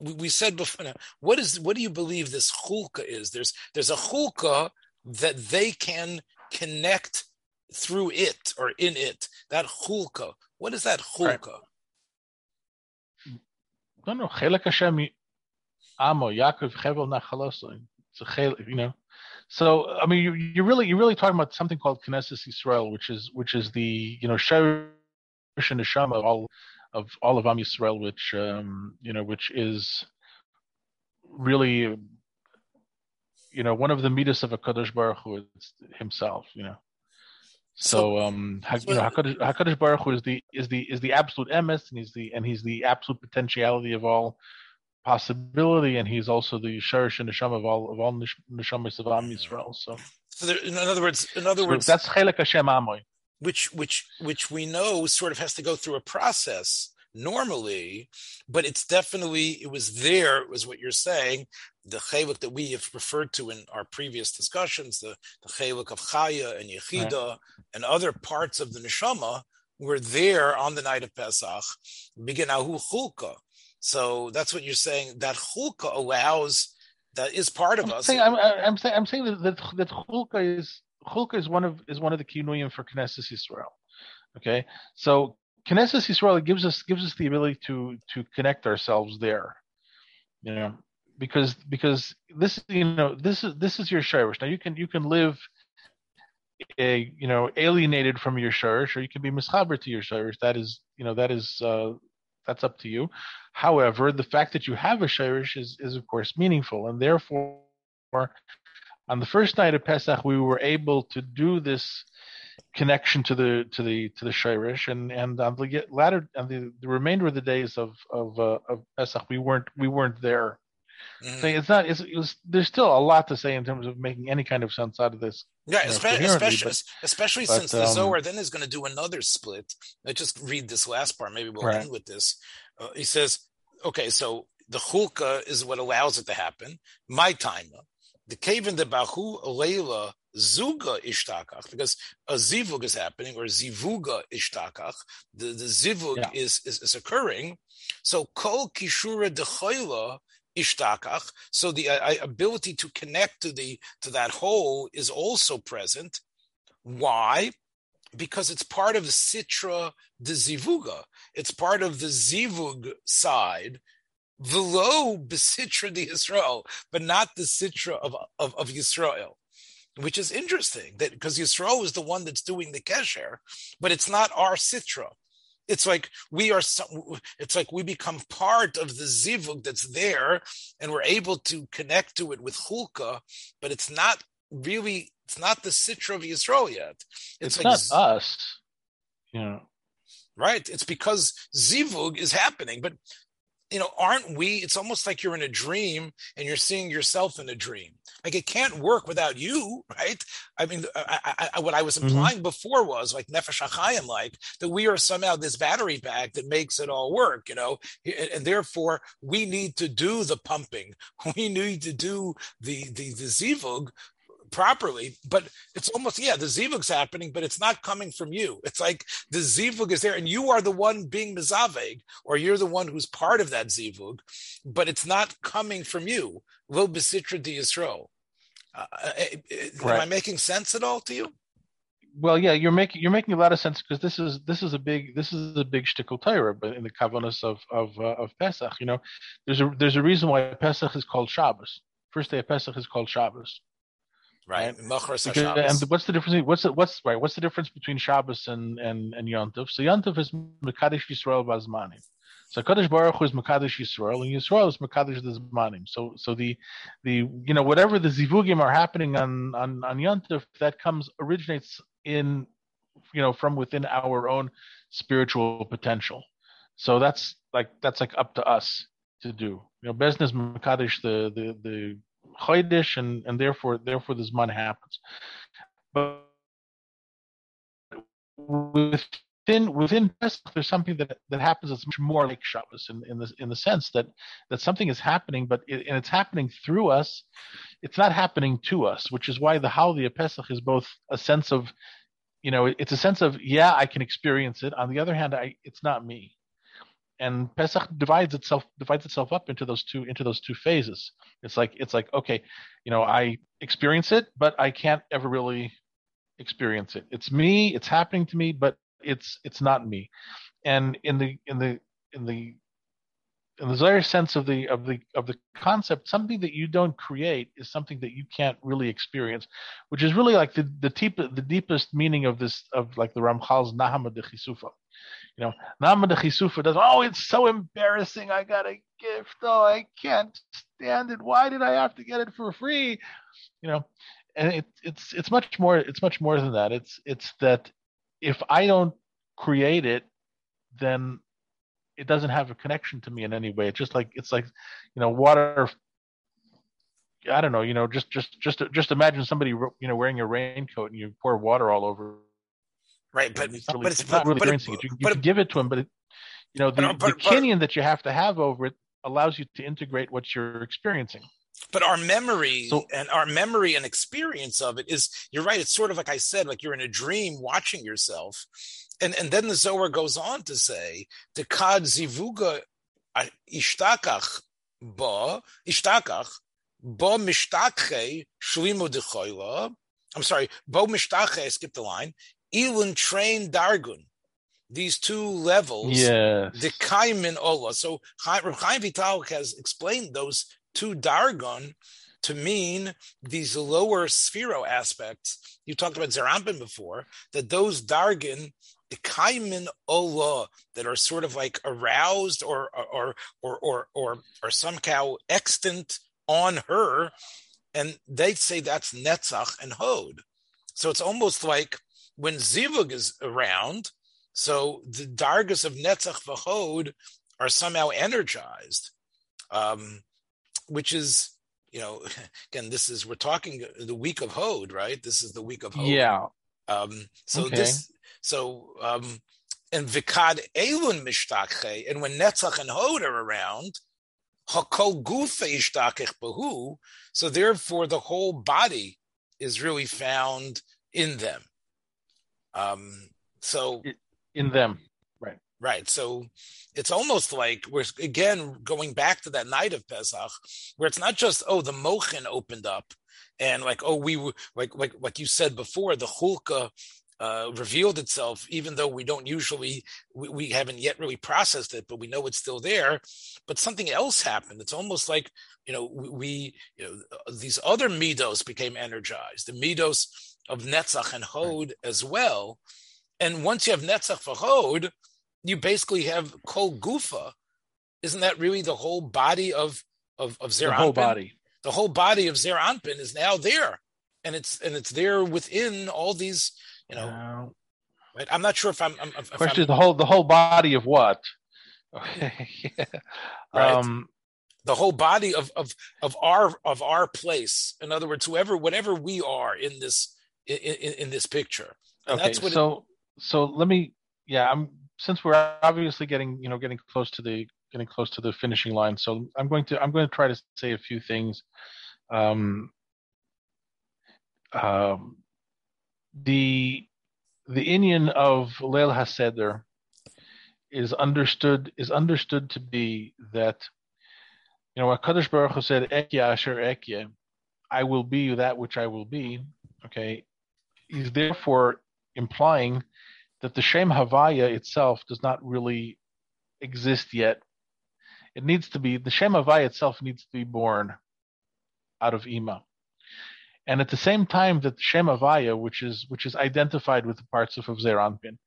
we said before. Now, what is what do you believe this chulka is? There's there's a chulka that they can connect through it or in it. That chulka. What is that chulka? Right. No, no. Chelek Hashem Amo Yaakov Chevel Nachalosoin. It's a chel, you know. So I mean, you you really you're really talking about something called Knesset Yisrael, which is which is the you know Sherish and Neshama of all of all of Am Yisrael, which um, you know which is really you know one of the midas of a Kadosh Baruch Hu is himself, you know. So, um, you know, Hakadosh, Hakadosh Baruch Hu is the is the is the absolute emes, and he's the and he's the absolute potentiality of all possibility, and he's also the sharish and neshama of all of all neshamas of Am Yisrael. So, so there, in other words, in other so words, that's Chelek Hashem Amoy, which which which we know sort of has to go through a process normally, but it's definitely it was there. it Was what you're saying the chaylik that we have referred to in our previous discussions, the, the of chaya and yechida right. and other parts of the neshama were there on the night of Pesach, begin ahu chulka. So that's what you're saying. That chulka allows that is part of I'm us. Saying, I'm, I'm, saying I'm saying that that, that chulka is chulka is one of is one of the kinuyim for Knesset Yisrael. Okay, so Knesset Israel gives us gives us the ability to to connect ourselves there. You know, because because this you know this is this is your shirish. Now you can you can live a you know alienated from your shirish, or you can be mischaber to your shirish. That is you know that is uh, that's up to you. However, the fact that you have a shirish is is of course meaningful, and therefore on the first night of Pesach we were able to do this connection to the to the to the shirish, and and on the latter on the, the remainder of the days of of uh, of Pesach we weren't we weren't there Mm. it's not. It's, it was, there's still a lot to say in terms of making any kind of sense out of this. Yeah, especially especially, but, especially but, since um, the Zohar then is going to do another split. Let's just read this last part. Maybe we'll right. end with this. Uh, he says, "Okay, so the chulka is what allows it to happen. My time, the cave in the bahu leila zuga ishtakach, because a zivug is happening, or zivuga ishtakach. The the zivug yeah. is, is, is occurring. So kol kishura dechoila ishtakach. So the uh, ability to connect to the to that whole is also present. Why? Because it's part of the sitra the zivuga. It's part of the zivug side. Velo besitra the Israel, but not the sitra of, of, of Yisrael which is interesting that because Yisrael is the one that's doing the kesher, but it's not our sitra. It's like we are. Some, It's like we become part of the zivug that's there, and we're able to connect to it with chulka, but it's not really. It's not the sitra of Yisrael yet. It's, it's like, not us. You know. Right. It's because zivug is happening, but you know, aren't we? It's almost like you're in a dream and you're seeing yourself in a dream. Like it can't work without you, right? I mean, I, I, what I was mm-hmm. implying mm-hmm. before was like nefesh achayim, like that we are somehow this battery pack that makes it all work, you know, and, and, therefore we need to do the pumping, we need to do the the the zivug properly, but it's almost yeah, the zivug's happening, but it's not coming from you. It's like the zivug is there, and you are the one being mizaveg, or you're the one who's part of that zivug, but it's not coming from you. Lo besitra di Yisrael. Uh, uh right. Am I making sense at all to you? Well, yeah, you're making you're making a lot of sense because this is this is a big this is a big shtickle Torah, but in the kavanas of of uh, of Pesach, you know, there's a there's a reason why Pesach is called Shabbos. First day of Pesach is called Shabbos. Right. Because, and what's the difference? What's the, what's right? What's the difference between Shabbos and and and Yontif? So Yontif is Mekadesh Yisrael Bazmanim. So Kadosh Baruch Hu is Mekadesh Yisrael, and Yisrael is Mekadesh the Zmanim. So so the the you know whatever the zivugim are happening on on on Yontif, that comes originates in you know from within our own spiritual potential. So that's like that's like up to us to do. You know, business Mekadesh the the the Chodesh, and and therefore therefore this money happens. But within within Pesach, there's something that that happens that's much more like Shabbos in in the in the sense that that something is happening, but it, and it's happening through us. It's not happening to us, which is why the Holiday of Pesach is both a sense of, you know, it's a sense of yeah, I can experience it. On the other hand, I it's not me and Pesach divides itself divides itself up into those two into those two phases. It's like it's like okay, you know, I experience it, but I can't ever really experience it. It's me, it's happening to me, but it's it's not me. And in the in the in the in the Zohar sense of the of the of the concept, something that you don't create is something that you can't really experience, which is really like the the deep the deepest meaning of this of like the Ramchal's Nahama de Chisufa you know, Nama de Chisufa does, oh, it's so embarrassing. I got a gift. Oh, I can't stand it. Why did I have to get it for free? You know, and it, it's it's much more it's much more than that. It's it's that if I don't create it, then it doesn't have a connection to me in any way. It's just like it's like, you know, water I don't know, you know, just just just just imagine somebody you know wearing a raincoat and you pour water all over Right, but it's, really, but it's, it's not really but, experiencing it. You, you can give it to him, but it, you know the, but, the kinyan that you have to have over it allows you to integrate what you're experiencing. But our memory so, and our memory and experience of it is you're right. It's sort of like I said, like you're in a dream watching yourself, and and then the Zohar goes on to say the kad zivuga ishtakach ba ishtakach ba mishtakche shlimu dechoila. I'm sorry, bo mishtache. I skipped the line. Elon trained Dargun. These two levels, yeah, the Kaimin Ola. So Chaim Vital has explained those two Dargun to mean these lower sphero aspects. You talked about Ze'ir Anpin before, that those Dargan, the Kaimin Ola, that are sort of like aroused or or or or or, or somehow extant on her, and they say that's Netzach and Hod. So it's almost like when Zivug is around, so the dargas of Netzach v'Hod are somehow energized, um, which is, you know, again, this is we're talking the week of Hod, right? This is the week of Hod. Yeah. Um, so okay. this, so um, and Vikad Elun Mishtakche, and when Netzach and Hod are around, Hakol Gufa Ishtakech Bahu, so therefore the whole body is really found in them. Um, so in them, right, right. So it's almost like we're again going back to that night of Pesach, where it's not just oh the mochin opened up and like oh we like like like you said before the chulka uh, revealed itself, even though we don't usually, we, we, haven't yet really processed it, but we know it's still there. But something else happened. It's almost like, you know, we, you know, these other midos became energized. The midos of Netzach and Hod as well. And once you have Netzach for Hod, you basically have Kol Gufa. Isn't that really the whole body of of, of Zer The whole body. The whole body of Zer Anpin is now there. And it's and it's there within all these, you know. Right? I'm not sure if I'm. I'm if Question: I'm, the whole the whole body of what? Okay. yeah. Right. Um, the whole body of of of our of our place. In other words, whoever whatever we are in this in, in, in this picture. And okay, so it, so let me yeah, I'm since we're obviously getting you know getting close to the getting close to the finishing line. So I'm going to I'm going to try to say a few things. Um, um, the the inyan of Leil Haseder is understood is understood to be that you know what Kadosh Baruch Hu said Ekya Asher Ekya, I will be that which I will be. Okay, he's therefore implying that the Shem Havaya itself does not really exist yet. It needs to be the Shem Havaya itself needs to be born out of Ima. And at the same time that the Shem Havaya, which is which is identified with the parts of, Ze'ir Anpin,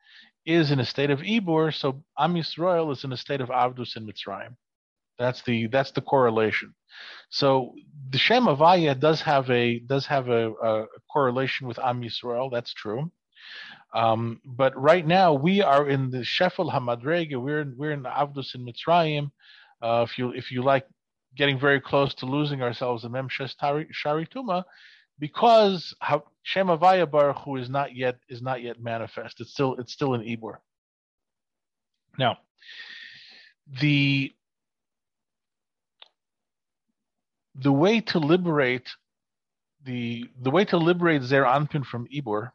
is in a state of Ibor, so Am Yisrael is in a state of Avdus in Mitzrayim. That's the that's the correlation. So the Shem Havaya does have a does have a, a correlation with Am Yisrael. That's true. Um, but right now we are in the Shefel Hamadrega. We're in, we're in the Avdus in Mitzrayim. Uh, if you if you like getting very close to losing ourselves in Memshes Sharituma, because Shem Havaya Baruch Hu is not yet is not yet manifest. It's still it's still in Ibor. Now, the the way to liberate the the way to liberate Zer Anpin from Ibor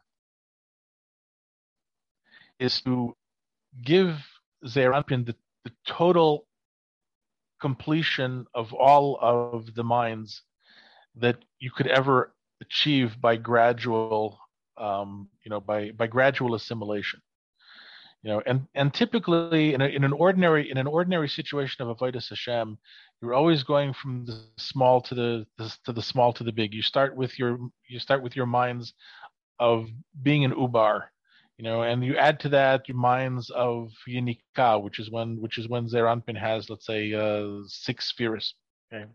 is to give Zer Anpin the, the total completion of all of the minds that you could ever achieve by gradual, um, you know, by by gradual assimilation. You know, and and typically in, a, in an ordinary in an ordinary situation of avodas Hashem, you're always going from the small to the, the to the small to the big. You start with your you start with your minds of being an ubar, you know, and you add to that your minds of Yinika, which is when which is when Zeir Anpin has let's say uh, six spheres. Okay.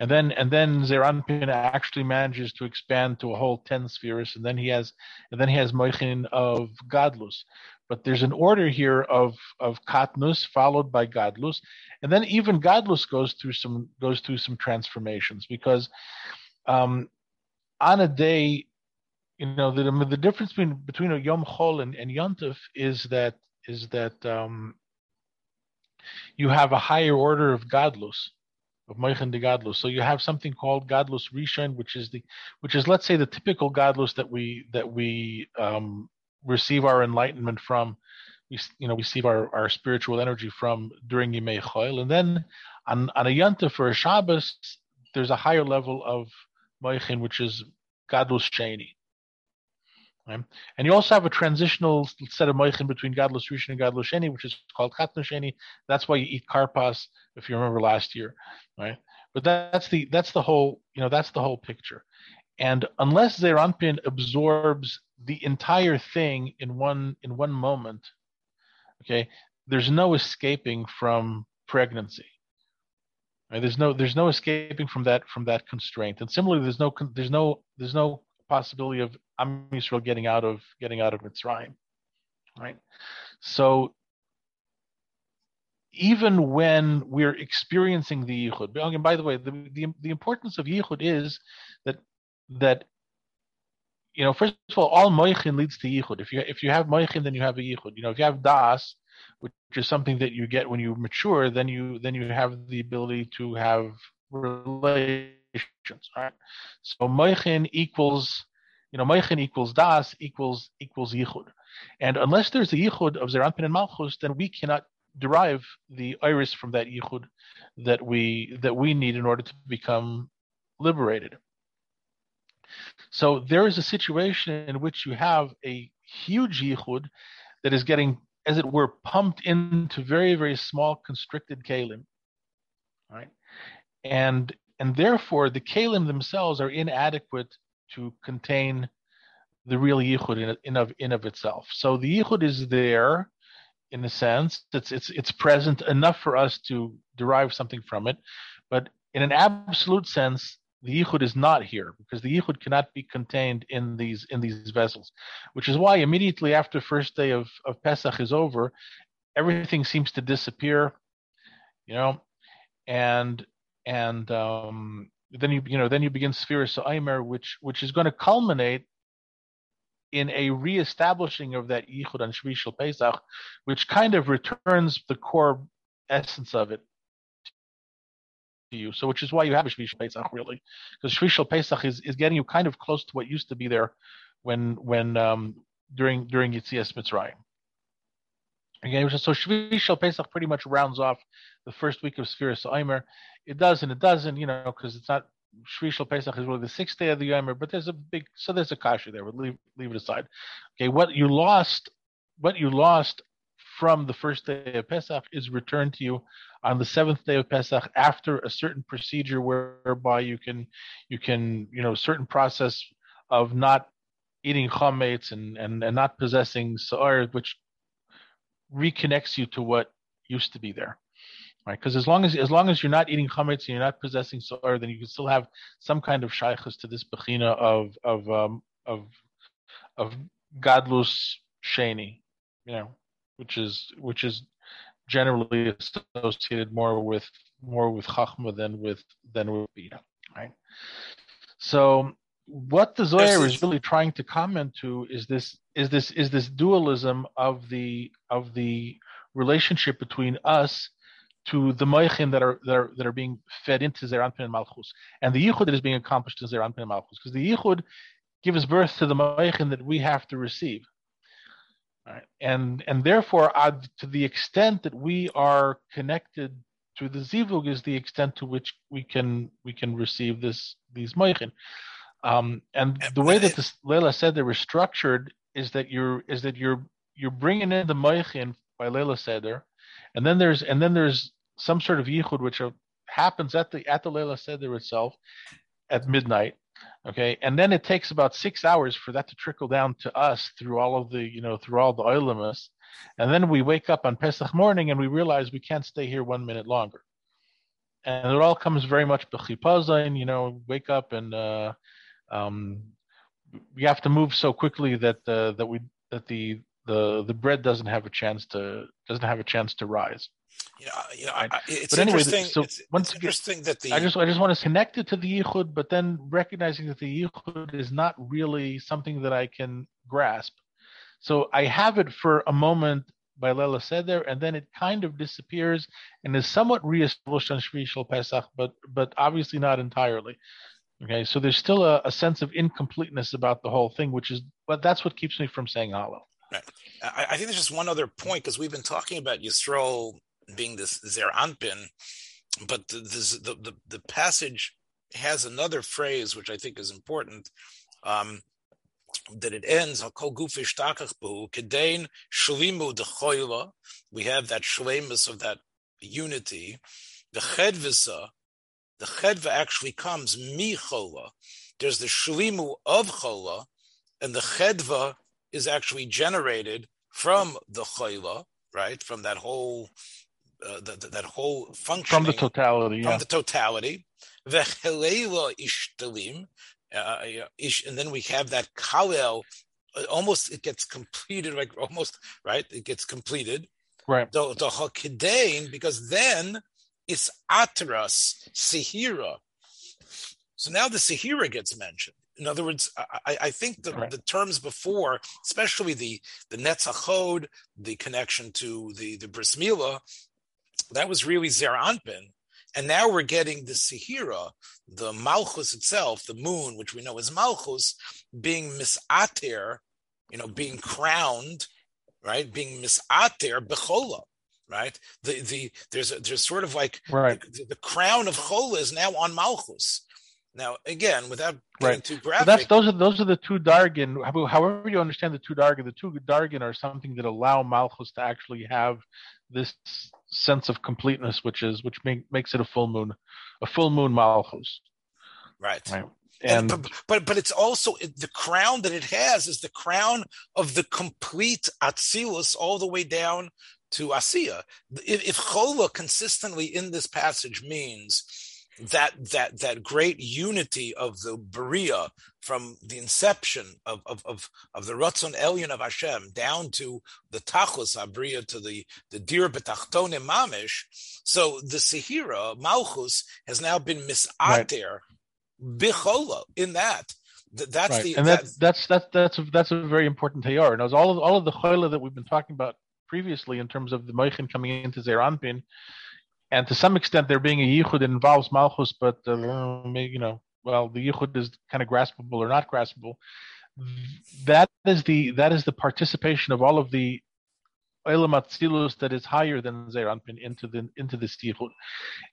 And then and then Ze'ir Anpin actually manages to expand to a whole ten spheres, and then he has and then he has Moichin of Gadlus. But there's an order here of of Katnus followed by Gadlus, and then even Gadlus goes through some goes through some transformations because um, on a day, you know, the the difference between between a Yom Chol and, and Yontif is that is that um, you have a higher order of Gadlus of Moichin de Gadlus. So you have something called Gadlus Rishon, which is the, which is let's say the typical Gadlus that we that we um, receive our enlightenment from. We you know receive our, our spiritual energy from during Yimei Choil, and then on on a Yanta for a Shabbos, there's a higher level of Moichin, which is Gadlus Sheni. Right? And you also have a transitional set of moichin between Gadlus Rishon and Gadlus Sheni, which is called Chatnu Sheni. That's why you eat karpas, if you remember last year, right? But that's the that's the whole you know that's the whole picture. And unless Ze'ir Anpin absorbs the entire thing in one in one moment, okay, there's no escaping from pregnancy. Right? There's no there's no escaping from that from that constraint. And similarly, there's no there's no there's no possibility of Am Yisrael getting out of getting out of Mitzrayim, right? So even when we're experiencing the yichud, and by the way, the, the, the importance of yichud is that that you know, first of all, all moichin leads to yichud. If you if you have moichin, then you have a yichud. You know, if you have das, which is something that you get when you mature, then you then you have the ability to have relations, right? So moichin equals you know, Moichin equals Das equals equals Yichud. And unless there's a Yichud of Ze'ir Anpin and Malchus, then we cannot derive the iris from that Yichud that we that we need in order to become liberated. So there is a situation in which you have a huge Yichud that is getting, as it were, pumped into very, very small constricted kalim. Right? And and therefore the kalim themselves are inadequate to contain the real yichud in, in of in of itself. So the yichud is there, in a sense. It's it's it's present enough for us to derive something from it, but in an absolute sense, the yichud is not here because the yichud cannot be contained in these in these vessels, which is why immediately after first day of of Pesach is over, everything seems to disappear, you know, and and um, then you you know then you begin Sfiras Omer, which which is going to culminate in a reestablishing of that Yichud and Shvi Pesach, which kind of returns the core essence of it you. So, which is why you have a Shvi Pesach, really, because Shvi Pesach is, is getting you kind of close to what used to be there when when um, during during Yitzias Mitzrayim. Okay, so Shvi Pesach pretty much rounds off the first week of Sfiras Omer. It does and it doesn't, you know, because it's not Shvi Pesach is really the sixth day of the Yomer, but there's a big so there's a kasha there. We'll leave leave it aside. Okay, what you lost, what you lost from the first day of Pesach is returned to you on the seventh day of Pesach after a certain procedure whereby you can you can you know certain process of not eating chametz and, and and not possessing sa'ar, which reconnects you to what used to be there right? Because as long as as long as you're not eating chametz and you're not possessing soar, then you can still have some kind of shaykhus to this bechina of of um, of of gadlus sheni, you know, which is which is generally associated more with more with chachma than with than with bina, right? So what the Zohar is really trying to comment to is this is this is this dualism of the of the relationship between us to the moichin that are that are that are being fed into Ze'ir Anpin and Malchus, and the yichud that is being accomplished in Ze'ir Anpin and Malchus, because the yichud gives birth to the moichin that we have to receive. Right. And and therefore, uh, to the extent that we are connected to the zivug, is the extent to which we can we can receive this these moichin. Um, and the way that this Leila said they were structured is that you're is that you're you're bringing in the moichin by Leila Seder, and then there's and then there's some sort of yichud which happens at the at the Leila Seder itself at midnight. Okay, and then it takes about six hours for that to trickle down to us through all of the you know through all the oilamas, and then we wake up on Pesach morning and we realize we can't stay here one minute longer, and it all comes very much and you know wake up and uh, um, we have to move so quickly that uh, that we that the the the bread doesn't have a chance to doesn't have a chance to rise. You know, you know, I, it's but anyway, interesting. So it's, once it's interesting that the I just I just want to connect it to the yichud, but then recognizing that the yichud is not really something that I can grasp. So I have it for a moment by Lela Seder, and then it kind of disappears and is somewhat reestablished on Shvi Shal Pesach, but but obviously not entirely. Okay, so there's still a, a sense of incompleteness about the whole thing, which is but that's what keeps me from saying Hallel. I, I, think there's just one other point because we've been talking about Yisrael being this Zer Anpin, but the, the, the, passage has another phrase which I think is important. Um, that it ends. We have that shlemus of that unity. The chedvisa, the chedva actually comes mi chola. There's the shlimu of chola, and the chedva is actually generated from the chayla, right? From that whole uh, the, the, that whole function from the totality, from yeah. the totality. The ishtalim, uh, ish, and then we have that kalel. Almost it gets completed, like almost right. It gets completed. Right. The the hakidain because then it's atras sihira. So now the sihira gets mentioned in other words, I, I think the, right. the, terms before, especially the the netzachod, the connection to the the bris milah, that was really zer anpin, and now we're getting the sihira, the malchus itself, the moon, which we know is malchus, being misater, you know, being crowned, right, being misater bechola. Right, the the there's a, there's sort of like right. the, the crown of chola is now on malchus, now, again, without getting right. too graphic, so that's those are those are the two dargin. However, you understand the two dargin, the two dargin are something that allow Malchus to actually have this sense of completeness, which is which make, makes it a full moon, a full moon Malchus. Right. Right. And, and, but but it's also the crown that it has is the crown of the complete Atzilus all the way down to Asiya. If, if Chola consistently in this passage means that that that great unity of the Beria from the inception of of of, of the Ratzon Elyon of Hashem down to the Tachos Abriya to the the Dir Betachtone Mamish. So the Sehira Malchus has now been misater right. bichola in that. That's right. the and that, that's that's that's a, that's a very important tayar. And as all of all of the chola that we've been talking about previously in terms of the Moichin coming into Ze'ir Anpin and to some extent there being a yichud involves malchus, but uh, you know, well, the yichud is kind of graspable or not graspable. That is the that is the participation of all of the Olam that is higher than Ze'ir Anpin into the into the stichut.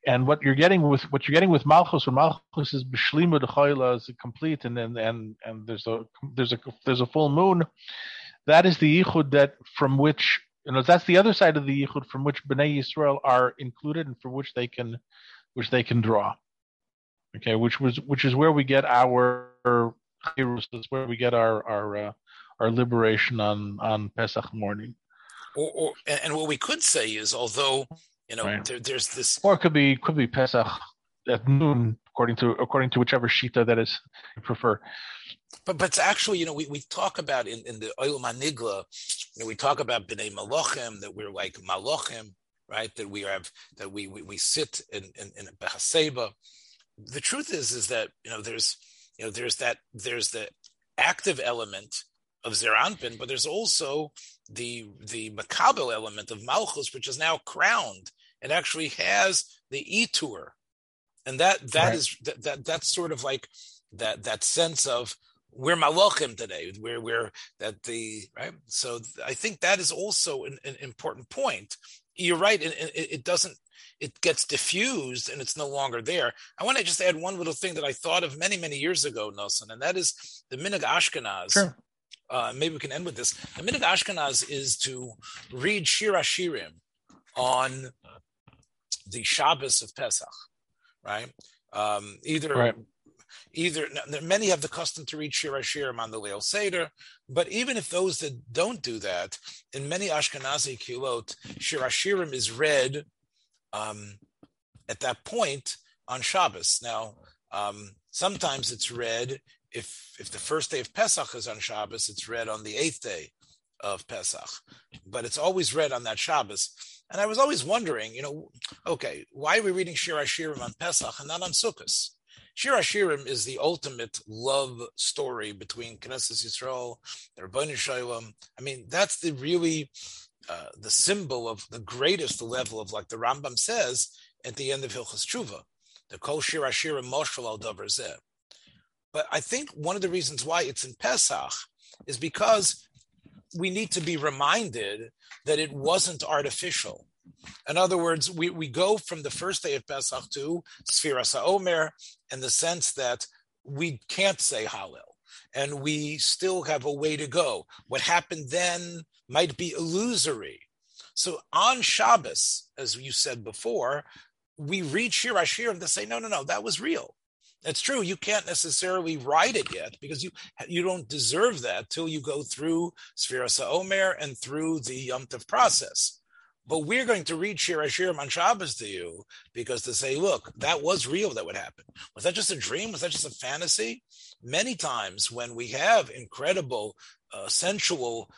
And what you're getting with what you're getting with Malchus, when Malchus is B'shlima D'chayla is complete, and then and and there's a there's a there's a full moon. That is the yichud that from which you know that's the other side of the yichud from which Bnei Yisrael are included and from which they can which they can draw. Okay, which was which is where we get our that's where we get our our uh, our liberation on on Pesach morning. Or, or and what we could say is, although you know, right. there, there's this, or it could be could be Pesach at noon, according to according to whichever shita that is you prefer. But but actually, you know, we, we talk about in, in the Oil Manigla, you know, we talk about Bnei Malachim that we're like Malachim, right? That we have that we we, we sit in in, in Behaseba. The truth is is that you know there's you know there's that there's the active element of Ze'ir Anpin, but there's also the the Makabel element of Malchus, which is now crowned. It actually has the Etur, and that that right. is that, that that's sort of like that that sense of we're malachim today. We're we're that the right. So I think that is also an, an important point. You're right. It, it, it, doesn't. It gets diffused and it's no longer there. I want to just add one little thing that I thought of many many years ago, Nelson, and that is the Minhag Ashkenaz. Sure uh, maybe we can end with this. The Minhag Ashkenaz is to read Shir Hashirim on the Shabbos of Pesach, right? Um, either right. Either many have the custom to read Shir Hashirim on the Leil Seder, but even if those that don't do that, in many Ashkenazi kilot, Shir Hashirim is read um, at that point on Shabbos. Now, um, sometimes it's read if if the first day of Pesach is on Shabbos, it's read on the eighth day of Pesach, but it's always read on that Shabbos. And I was always wondering, you know, okay, why are we reading Shir Hashirim on Pesach and not on Sukkot? Shir Hashirim is the ultimate love story between Knesset Yisrael, the Ribono Shel Olam. I mean, that's the really uh, the symbol of the greatest level of, like the Rambam says at the end of Hilchas Tshuva, the Kol Shir Hashirim Moshel Al Zeh. But I think one of the reasons why it's in Pesach is because we need to be reminded that it wasn't artificial. In other words, we, we go from the first day of Pesach to Sfiras Omer in the sense that we can't say Hallel and we still have a way to go. What happened then might be illusory. So on Shabbos, as you said before, we read Shir Hashirim to say, no, no, no, that was real. It's true. You can't necessarily write it yet because you you don't deserve that till you go through Sfiras Omer and through the Yom Tov process. But we're going to read Shir Hashirim on Shabbos to you because to say, look, that was real. That would happen. Was that just a dream? Was that just a fantasy? Many times when we have incredible uh, sensual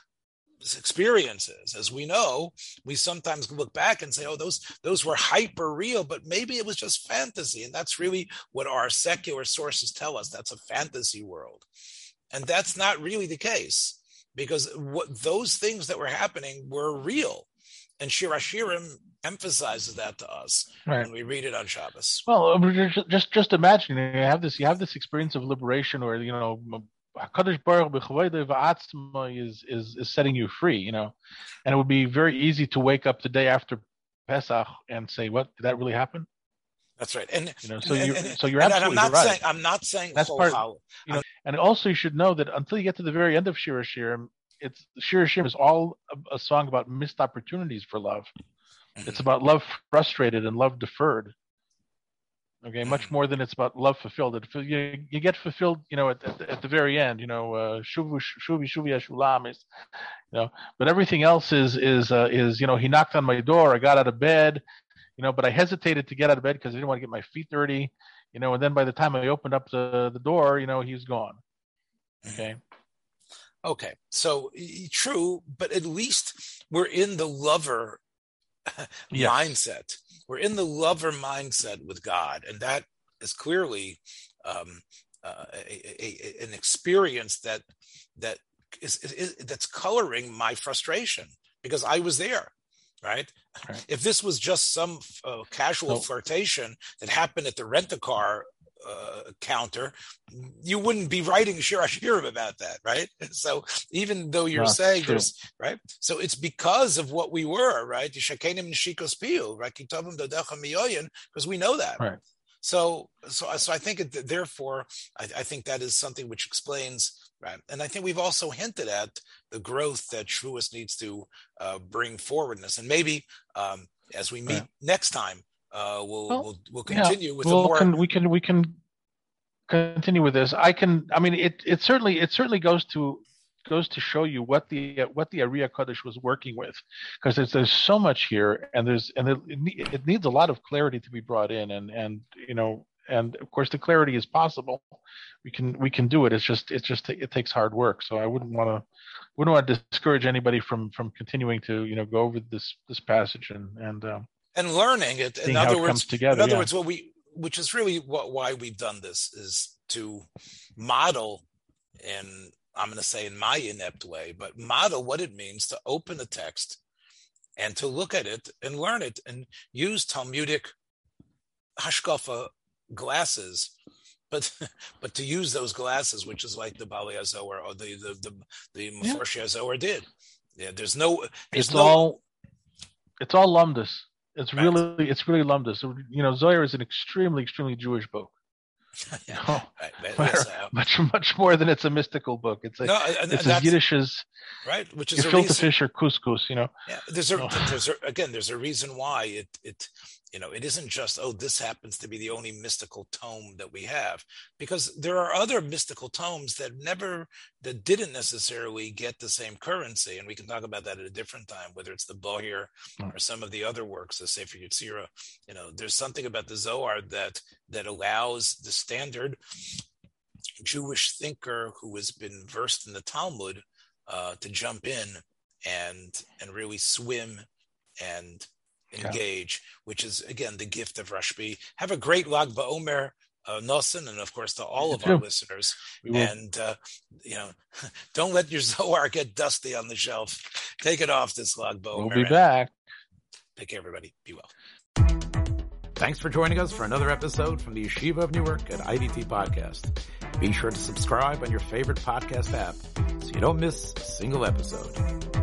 experiences as we know we sometimes look back and say oh those those were hyper real but maybe it was just fantasy and that's really what our secular sources tell us that's a fantasy world and that's not really the case because what those things that were happening were real and Shir uh, Hashirim emphasizes that to us right. when we read it on Shabbos. Well, uh, just just imagine you have this you have this experience of liberation where you know Hakadosh Baruch is is is setting you free, you know, and it would be very easy to wake up the day after Pesach and say, "What did that really happen?" That's right, and you know, so you so you're absolutely I'm not right. Saying, I'm not saying that's part. You know, and also you should know that until you get to the very end of Shir uh, Hashirim, it's Shir Hashirim is all a, a, song about missed opportunities for love. Mm-hmm. It's about love frustrated and love deferred okay much more than it's about love fulfilled it, you, you get fulfilled you know at, at, at the very end you know uh, shuvi shuvi shuvi is you know but everything else is is uh, is you know he knocked on my door i got out of bed you know but i hesitated to get out of bed because i didn't want to get my feet dirty you know and then by the time i opened up the the door you know he's gone okay okay so true but at least we're in the lover mindset we're in the lover mindset with God, and that is clearly um, uh, a, a, an experience that that is, is, that's coloring my frustration because I was there. right? right. If this was just some uh, casual nope. flirtation that happened at the rent a car uh, counter, you wouldn't be writing Shir Hashirim about that, right? So even though you're saying there's right, so it's because of what we were, right? right? Because we know that. Right. So, so, so I think it, therefore, I, I think that is something which explains Right. And I think we've also hinted at the growth that Shavuos needs to uh, bring forwardness. And maybe um, as we meet next time, uh, we'll, well, we'll, we'll continue yeah, with we'll more. Can, we can we can continue with this. I can. I mean, it it certainly it certainly goes to goes to show you what the what the Ari HaKadosh was working with, because there's there's so much here, and there's and it, it needs a lot of clarity to be brought in, and and you know and of course the clarity is possible we can we can do it it's just it's just it takes hard work so i wouldn't want to wouldn't want to discourage anybody from from continuing to you know go over this this passage and and um, and learning it in other words together, in other yeah. words what we which is really what why we've done this is to model and i'm going to say in my inept way but model what it means to open a text and to look at it and learn it and use talmudic hashkafa glasses, but but to use those glasses, which is like the Bali Zohar or the the the, the yeah. Zohar did. Yeah, there's no. There's it's no, all. It's all lumdus. It's right. really it's really lumdus. You know, Zohar is an extremely extremely Jewish book. yeah, oh. right. Uh, much much more than it's a mystical book. It's a, no, and, it's and as Yiddish as right, which is gefilte fish or couscous. You know, yeah. There's a, oh. there's a, again there's a reason why it it you know it isn't just oh this happens to be the only mystical tome that we have because there are other mystical tomes that never that didn't necessarily get the same currency and we can talk about that at a different time whether it's the Bahir or some of the other works the Sefer Yetzirah. You know there's something about the Zohar that that allows the standard Jewish thinker who has been versed in the Talmud uh, to jump in and and really swim and engage, yeah. which is again the gift of Rashbi. Have a great Lag BaOmer, uh, Nosen, and of course to all of our listeners. And uh, you know, don't let your Zohar get dusty on the shelf. Take it off this Lag BaOmer. We'll be back. Take care, everybody. Be well. Thanks for joining us for another episode from the Yeshiva of Newark at IDT Podcast. Be sure to subscribe on your favorite podcast app so you don't miss a single episode.